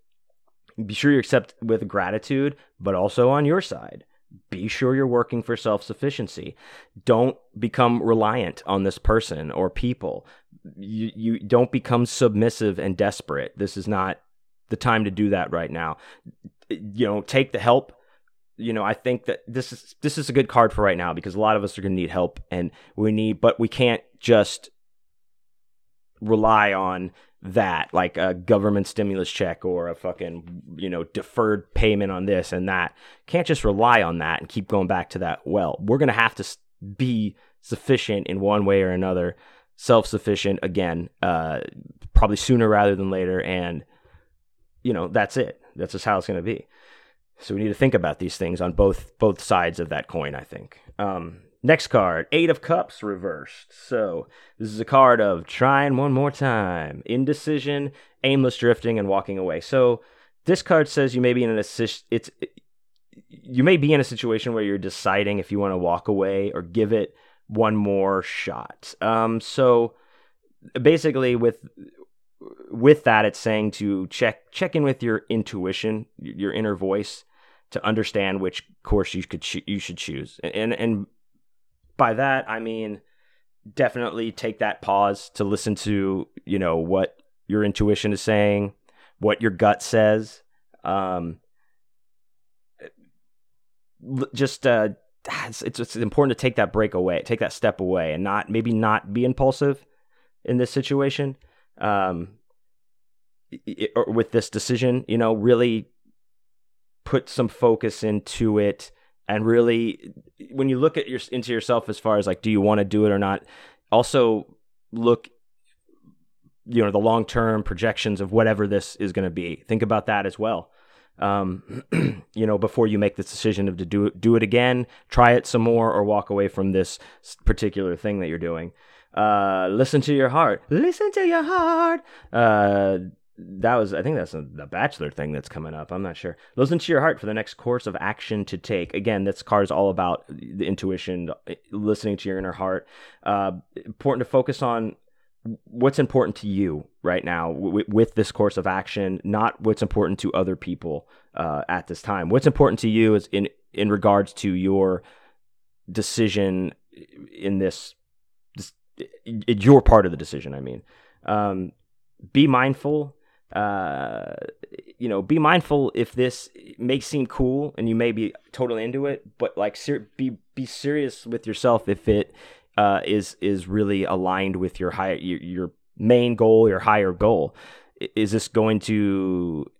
Speaker 1: be sure you accept with gratitude but also on your side be sure you're working for self sufficiency. Don't become reliant on this person or people. You, you don't become submissive and desperate. This is not the time to do that right now. You know, take the help. You know, I think that this is this is a good card for right now because a lot of us are going to need help and we need but we can't just rely on that, like a government stimulus check or a fucking, you know, deferred payment on this and that. Can't just rely on that and keep going back to that well. We're going to have to be sufficient in one way or another, self sufficient again, uh, probably sooner rather than later. And, you know, that's it. That's just how it's going to be. So we need to think about these things on both both sides of that coin, I think. Um, Next card, Eight of Cups reversed. So this is a card of trying one more time, indecision, aimless drifting, and walking away. So this card says you may be in an assist. It's you may be in a situation where you're deciding if you want to walk away or give it one more shot. Um, so basically, with with that, it's saying to check check in with your intuition, your inner voice, to understand which course you could cho- you should choose. And and by that I mean definitely take that pause to listen to you know what your intuition is saying, what your gut says. Um, just uh, it's, it's important to take that break away, take that step away, and not maybe not be impulsive in this situation. Um, it, or with this decision, you know, really put some focus into it and really when you look at your into yourself as far as like do you want to do it or not also look you know the long term projections of whatever this is going to be. Think about that as well. Um, you know before you make this decision of to do do it again try it some more or walk away from this particular thing that you're doing. Uh, listen to your heart. Listen to your heart. Uh, that was I think that's a, the Bachelor thing that's coming up. I'm not sure. Listen to your heart for the next course of action to take. Again, this card is all about the intuition, listening to your inner heart. Uh, important to focus on what's important to you right now w- with this course of action, not what's important to other people uh, at this time. What's important to you is in in regards to your decision in this, this your part of the decision. I mean. Um, be mindful uh, you know, be mindful if this may seem cool and you may be totally into it, but like ser- be be serious with yourself if it uh, is is really aligned with your high your, your main goal, your higher goal. Is this going to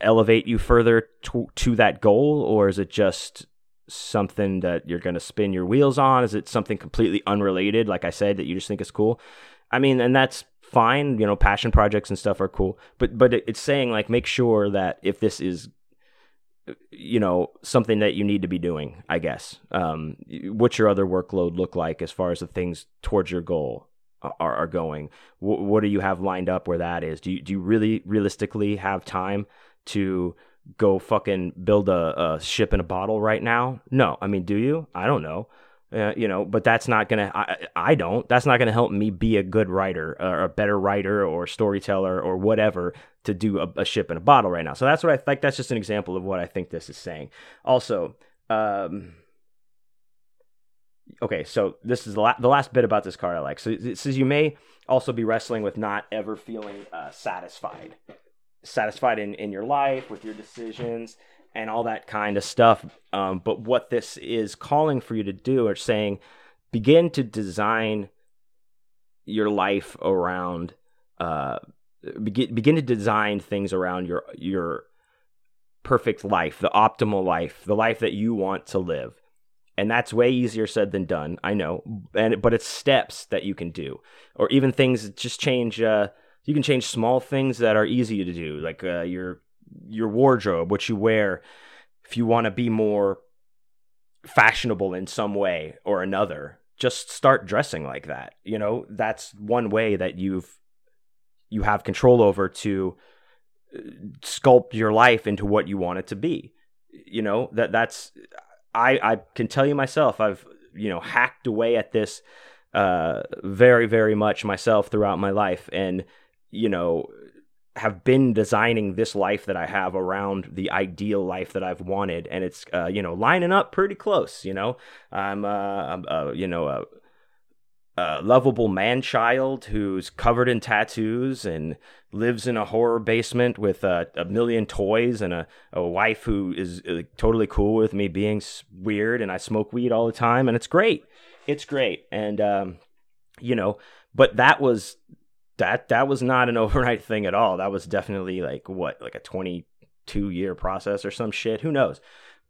Speaker 1: elevate you further to, to that goal, or is it just something that you're going to spin your wheels on? Is it something completely unrelated, like I said, that you just think is cool? I mean, and that's fine. You know, passion projects and stuff are cool, but but it's saying like make sure that if this is you know something that you need to be doing i guess. Um, what's your other workload look like as far as the things towards your goal are, are going? W- what do you have lined up where that is? Do you, do you really realistically have time to go fucking build a, a ship in a bottle right now? No. I mean do you? I don't know uh, you know, but that's not gonna. I, I don't. That's not gonna help me be a good writer or a better writer or storyteller or whatever to do a, a ship in a bottle right now. So that's what I like. That's just an example of what I think this is saying. Also, um, okay, so this is the, la- the last bit about this card I like. So it says you may also be wrestling with not ever feeling uh, satisfied, satisfied in in your life with your decisions and all that kind of stuff. Um, but what this is calling for you to do or saying, begin to design your life around uh begin begin to design things around your your perfect life, the optimal life, the life that you want to live. And that's way easier said than done. I know, and but it's steps that you can do, or even things just change. Uh, you can change small things that are easy to do, like uh, your your wardrobe, what you wear. If you want to be more fashionable in some way or another, just start dressing like that. You know, that's one way that you've you have control over to uh, sculpt your life into what you want it to be. You know, that that's I I can tell you myself I've, you know, hacked away at this uh very very much myself throughout my life and you know have been designing this life that I have around the ideal life that I've wanted, and it's uh, you know lining up pretty close. You know, I'm uh, uh, you know a, a lovable man child who's covered in tattoos and lives in a horror basement with a million toys and a, a wife who is uh, totally cool with me being weird and I smoke weed all the time and it's great. It's great. And um, you know, but that was that that was not an overnight thing at all. That was definitely like what, like a 22 year process or some shit. Who knows?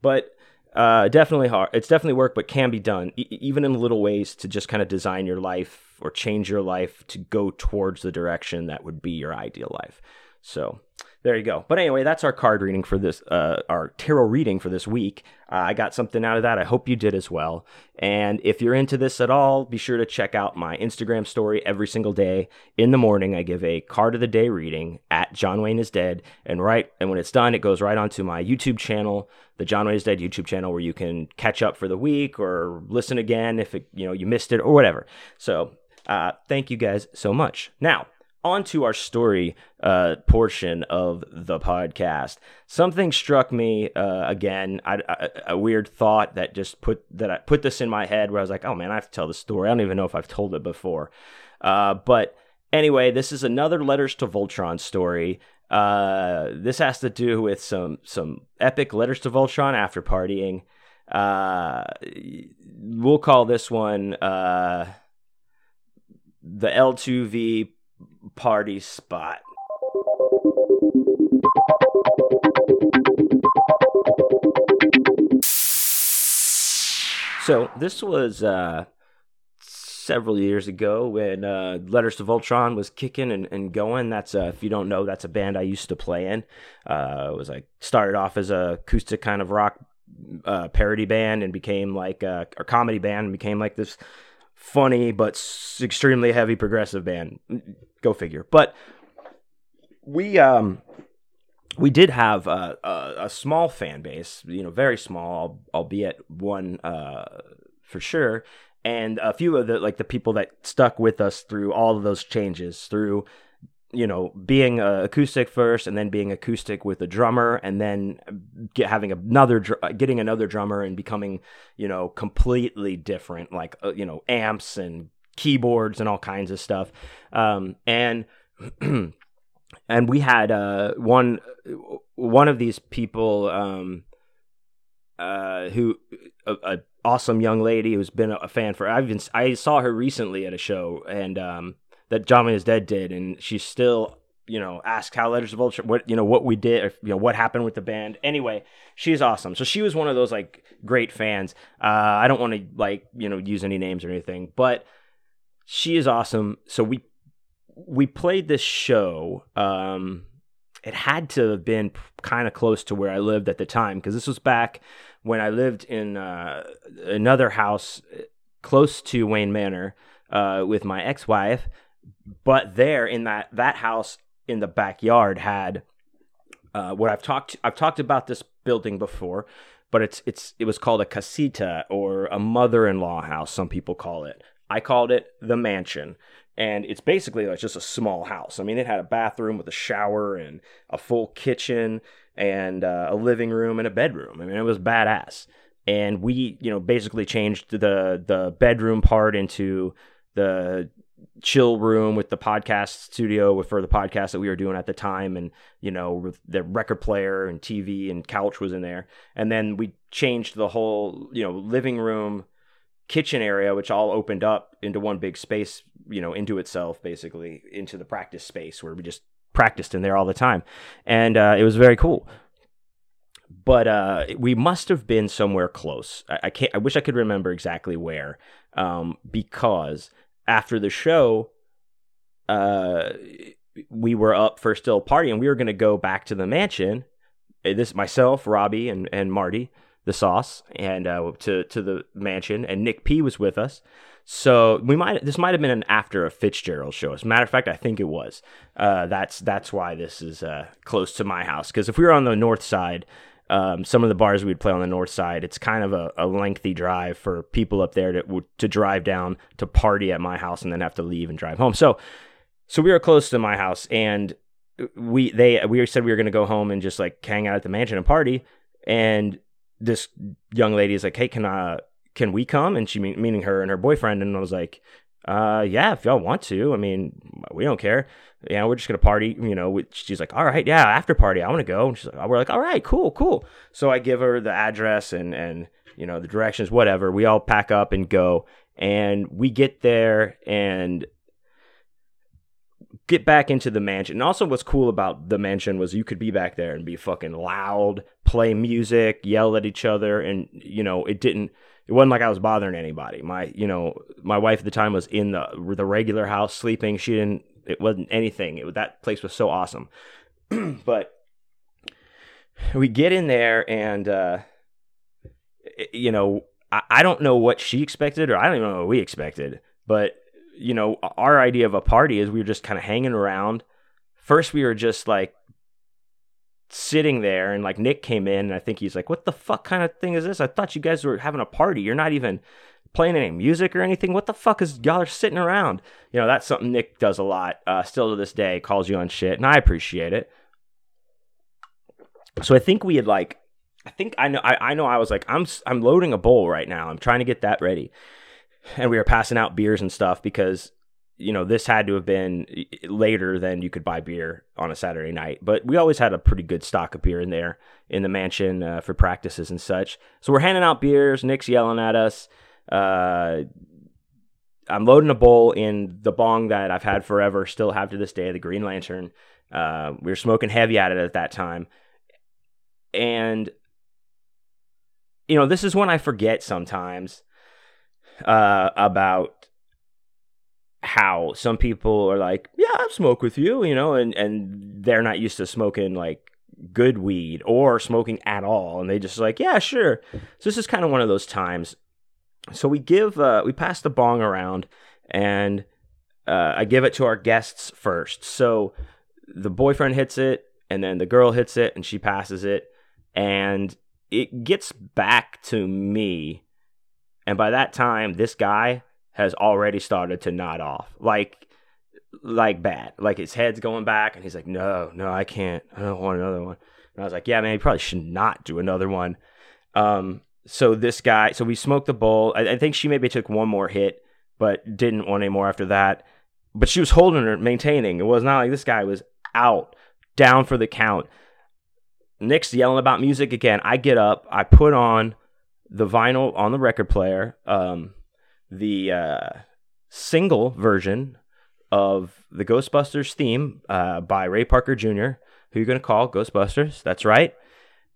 Speaker 1: But uh, definitely hard. It's definitely work, but can be done, e- even in little ways to just kind of design your life or change your life to go towards the direction that would be your ideal life. So there you go. But anyway, that's our card reading for this, uh, our tarot reading for this week. Uh, I got something out of that. I hope you did as well. And if you're into this at all, be sure to check out my Instagram story every single day. In the morning, I give a card of the day reading at John Wayne is Dead. And right, and when it's done, it goes right onto my YouTube channel, the John Wayne is Dead YouTube channel, where you can catch up for the week or listen again if it, you know you missed it or whatever. So uh, thank you guys so much. Now on to our story uh, portion of the podcast. Something struck me uh, again, I, I, a weird thought that just put that I put this in my head where I was like, oh man, I have to tell the story. I don't even know if I've told it before. Uh, but anyway, this is another Letters to Voltron story. Uh, this has to do with some some epic Letters to Voltron after partying. Uh, we'll call this one uh, the L2V party spot. So this was uh, several years ago when uh, Letters to Voltron was kicking and, and going. That's uh, if you don't know, that's a band I used to play in. Uh, it was like started off as a acoustic kind of rock uh, parody band and became like a, a comedy band and became like this funny but extremely heavy progressive band. Go figure. But we um we did have a, a, a, small fan base, you know, very small, albeit one uh, for sure, and a few of the like the people that stuck with us through all of those changes, through you know, being uh, acoustic first and then being acoustic with a drummer and then get, having another, dr- getting another drummer and becoming, you know, completely different, like, uh, you know, amps and keyboards and all kinds of stuff. Um, and, and we had, uh, one, one of these people, um, uh, who, a, a awesome young lady who's been a fan for, I've been, I saw her recently at a show and, um, that John Wayne is Dead did, and she still, you know, asked how Letters to Voltron, what you know, what we did, or, you know, what happened with the band. Anyway, she's awesome. So she was one of those like great fans. Uh, I don't want to like you know use any names or anything, but she is awesome. So we we played this show. Um, it had to have been kind of close to where I lived at the time because this was back when I lived in uh, another house uh, close to Wayne Manor uh, with my ex-wife but there in that that house in the backyard had uh, what I've talked I've talked about this building before, but it's it's it was called a casita or a mother-in-law house. Some people call it. I called it the mansion, and it's basically like just a small house. I mean, it had a bathroom with a shower and a full kitchen and uh, a living room and a bedroom. I mean, it was badass. And we, you know, basically changed the the bedroom part into the chill room with the podcast studio for the podcast that we were doing at the time and you know the record player and tv and couch was in there and then we changed the whole you know living room kitchen area, which all opened up into one big space, you know, into itself, basically into the practice space where we just practiced in there all the time, and uh, it was very cool. But uh, we must have been somewhere close. I, I, can't. I wish I could remember exactly where, um, because after the show, uh, we were up for still party, and we were going to go back to the mansion. Uh, this myself, Robbie, and and Marty, the sauce, and uh, to to the mansion, and Nick P was with us. So we might this might have been an after a Fitzgerald show. As a matter of fact, I think it was. Uh, that's that's why this is uh, close to my house. Because if we were on the north side, um, some of the bars we'd play on the north side, it's kind of a, a lengthy drive for people up there to to drive down to party at my house and then have to leave and drive home. So so we were close to my house, and we they we said we were going to go home and just like hang out at the mansion and party. And this young lady is like, "Hey, can I can we come?" And she meaning her and her boyfriend, and I was like, uh, yeah, if y'all want to. I mean, we don't care. Yeah, we're just gonna party. You know, she's like, all right, yeah, after party, I want to go. And she's like, we're like, all right, cool, cool. So I give her the address and and you know the directions, whatever. We all pack up and go, and we get there and get back into the mansion. And also, what's cool about the mansion was you could be back there and be fucking loud, play music, yell at each other, and you know, it didn't. It wasn't like I was bothering anybody. My, you know, my wife at the time was in the the regular house sleeping. She didn't. It wasn't anything. It, that place was so awesome. but we get in there and, uh, you know, I, I don't know what she expected, or I don't even know what we expected. But you know, our idea of a party is we were just kind of hanging around. First, we were just like sitting there, and like Nick came in, and I think he's like, "What the fuck kind of thing is this? I thought you guys were having a party. You're not even playing any music or anything. What the fuck is y'all are sitting around?" You know, that's something Nick does a lot. Uh, still to this day, calls you on shit, and I appreciate it. So I think we had like, I think I know, I, I know, I was like, I'm I'm loading a bowl right now. I'm trying to get that ready and we were passing out beers and stuff because you know this had to have been later than you could buy beer on a Saturday night. But we always had a pretty good stock of beer in there in the mansion uh, for practices and such. So we're handing out beers. Nick's yelling at us. Uh, I'm loading a bowl in the bong that I've had forever, still have to this day, the Green Lantern. Uh, we were smoking heavy at it at that time, and you know this is when I forget sometimes uh, about how some people are like, yeah, I'll smoke with you, you know, and, and they're not used to smoking like good weed or smoking at all. And they just like, yeah, sure. So this is kind of one of those times. So we give, uh, we pass the bong around and uh, I give it to our guests first. So the boyfriend hits it and then the girl hits it and she passes it. And it gets back to me and by that time, this guy has already started to nod off. Like like bad. Like his head's going back and he's like, No, no, I can't. I don't want another one. And I was like, Yeah, man, you probably should not do another one. Um, so this guy, so we smoked the bowl. I, I think she maybe took one more hit, but didn't want any more after that. But she was holding her, maintaining. It was not like this guy was out, down for the count. Nick's yelling about music again. I get up, I put on the vinyl on the record player, um, the uh, single version of the Ghostbusters theme uh, by Ray Parker Jr., who you're going to call Ghostbusters. That's right.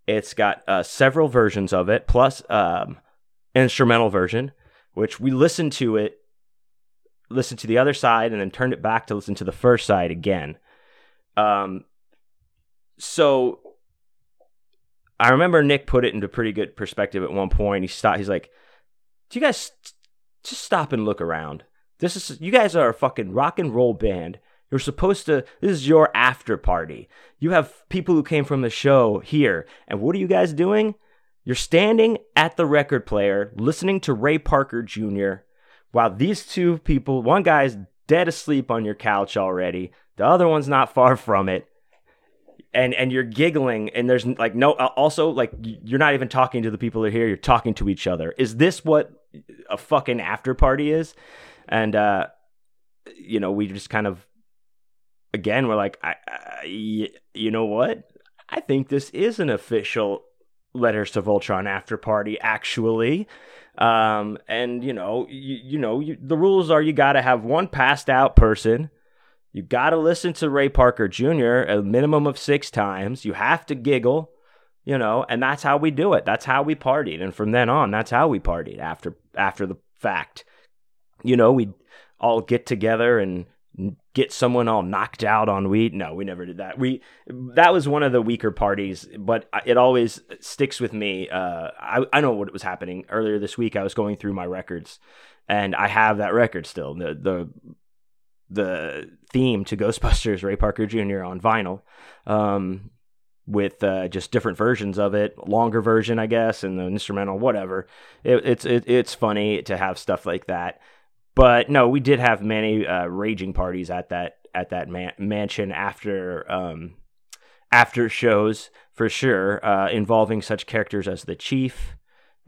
Speaker 1: It's got uh, several versions of it, plus um, instrumental version, which we listened to it, listened to the other side, and then turned it back to listen to the first side again. Um, so I remember Nick put it into pretty good perspective at one point. He stopped. He's like, "Do you guys just stop and look around? This is you guys are a fucking rock and roll band. You're supposed to. This is your after party. You have people who came from the show here, and what are you guys doing? You're standing at the record player, listening to Ray Parker Jr. While these two people, one guy's dead asleep on your couch already, the other one's not far from it and and you're giggling and there's like no uh, also like you're not even talking to the people that are here you're talking to each other is this what a fucking after party is and uh you know we just kind of again we're like I, you know what i think this is an official Letters to Voltron after party, actually. Um, and you know, you, you know, you, the rules are you got to have one passed out person. You got to listen to Ray Parker Jr. a minimum of six times. You have to giggle, you know, and that's how we do it. That's how we partied, and from then on, that's how we partied after after the fact. You know, we all get together and get someone all knocked out on weed. No, we never did that. We that was one of the weaker parties, but it always sticks with me. Uh, I I know what was happening earlier this week. I was going through my records, and I have that record still. The the the theme to Ghostbusters, Ray Parker Jr. on vinyl. Um, with uh, just different versions of it, longer version, I guess, and the instrumental, whatever. It, it's it, it's funny to have stuff like that. But no, we did have many uh, raging parties at that at that man- mansion after um, after shows for sure, uh, involving such characters as the chief,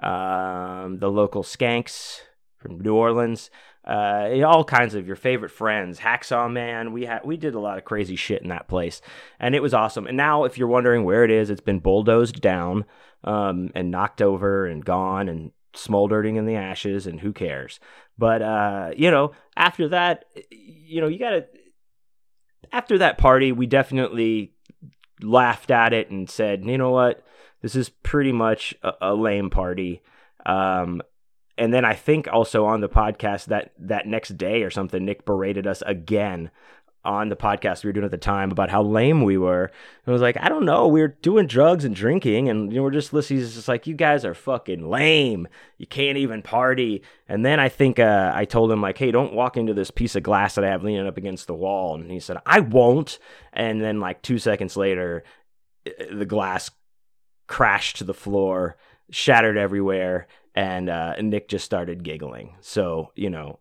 Speaker 1: um, the local skanks from New Orleans, uh, all kinds of your favorite friends, Hacksaw Man. We had we did a lot of crazy shit in that place, and it was awesome. And now, if you're wondering where it is, it's been bulldozed down um, and knocked over and gone and smoldering in the ashes, and who cares? But uh, you know, after that, you know, you gotta. After that party, we definitely laughed at it and said, you know what, this is pretty much a, a lame party. Um, and then I think also on the podcast that that next day or something, Nick berated us again on the podcast we were doing at the time about how lame we were. And I was like, I don't know, we were doing drugs and drinking, and you know, we're just listening. He's just like, you guys are fucking lame. You can't even party. And then I think uh, I told him like, hey, don't walk into this piece of glass that I have leaning up against the wall. And he said, I won't. And then like two seconds later, the glass crashed to the floor, shattered everywhere, and uh, Nick just started giggling. So you know,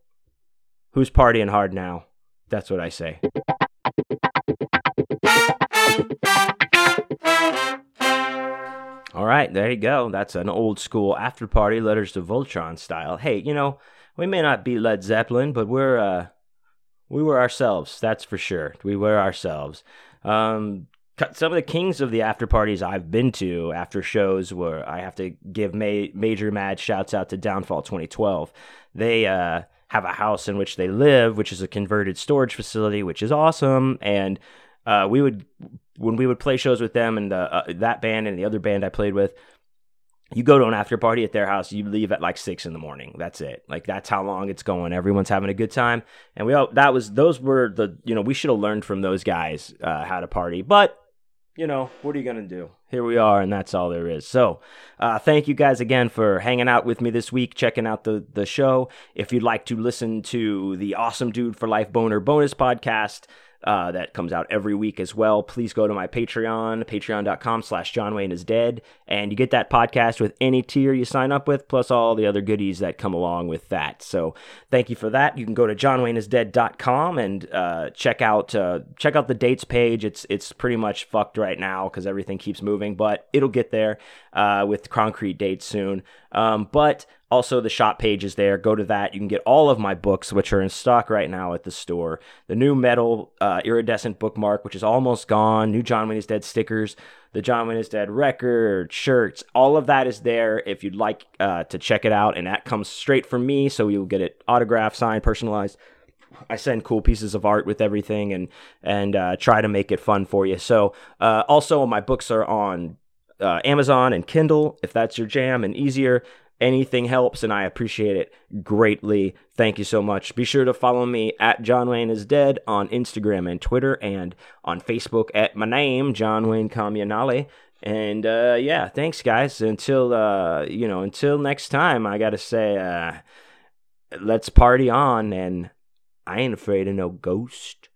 Speaker 1: who's partying hard now? That's what I say. All right, there you go. That's an old school after party letters to Voltron style. Hey, you know, we may not be Led Zeppelin, but we're uh we were ourselves, that's for sure. We were ourselves. Um some of the kings of the after parties I've been to after shows where I have to give ma- major mad shouts out to Downfall 2012. They uh have a house in which they live, which is a converted storage facility, which is awesome. And uh, we would, when we would play shows with them and the, uh, that band and the other band I played with, you go to an after party at their house, you leave at like six in the morning. That's it. Like that's how long it's going. Everyone's having a good time, and we all that was those were the you know we should have learned from those guys uh, how to party, but you know, what are you going to do? Here we are, and that's all there is. So, uh, thank you guys again for hanging out with me this week, checking out the, the show. If you'd like to listen to the Awesome Dude for Life Boner bonus podcast, uh, that comes out every week as well. Please go to my Patreon, patreon.com slash John Wayne is dead, and you get that podcast with any tier you sign up with, plus all the other goodies that come along with that. So thank you for that. You can go to johnwayneisdead.com and uh, check out uh, check out the dates page. It's it's pretty much fucked right now because everything keeps moving, but it'll get there uh, with concrete dates soon. Um, but also, the shop page is there. Go to that. You can get all of my books, which are in stock right now at the store. The new metal uh, iridescent bookmark, which is almost gone. New John Wayne is Dead stickers. The John Wayne is Dead record, shirts. All of that is there if you'd like uh, to check it out. And that comes straight from me, so you'll get it autographed, signed, personalized. I send cool pieces of art with everything and and uh, try to make it fun for you. So uh, also my books are on uh, Amazon and Kindle if that's your jam and easier. Anything helps, and I appreciate it greatly. Thank you so much. Be sure to follow me at John Wayne is Dead on Instagram and Twitter, and on Facebook at my name, John Wayne Comunale. And uh, yeah, thanks, guys. Until uh, you know, until next time, I gotta say, uh, let's party on, and I ain't afraid of no ghost.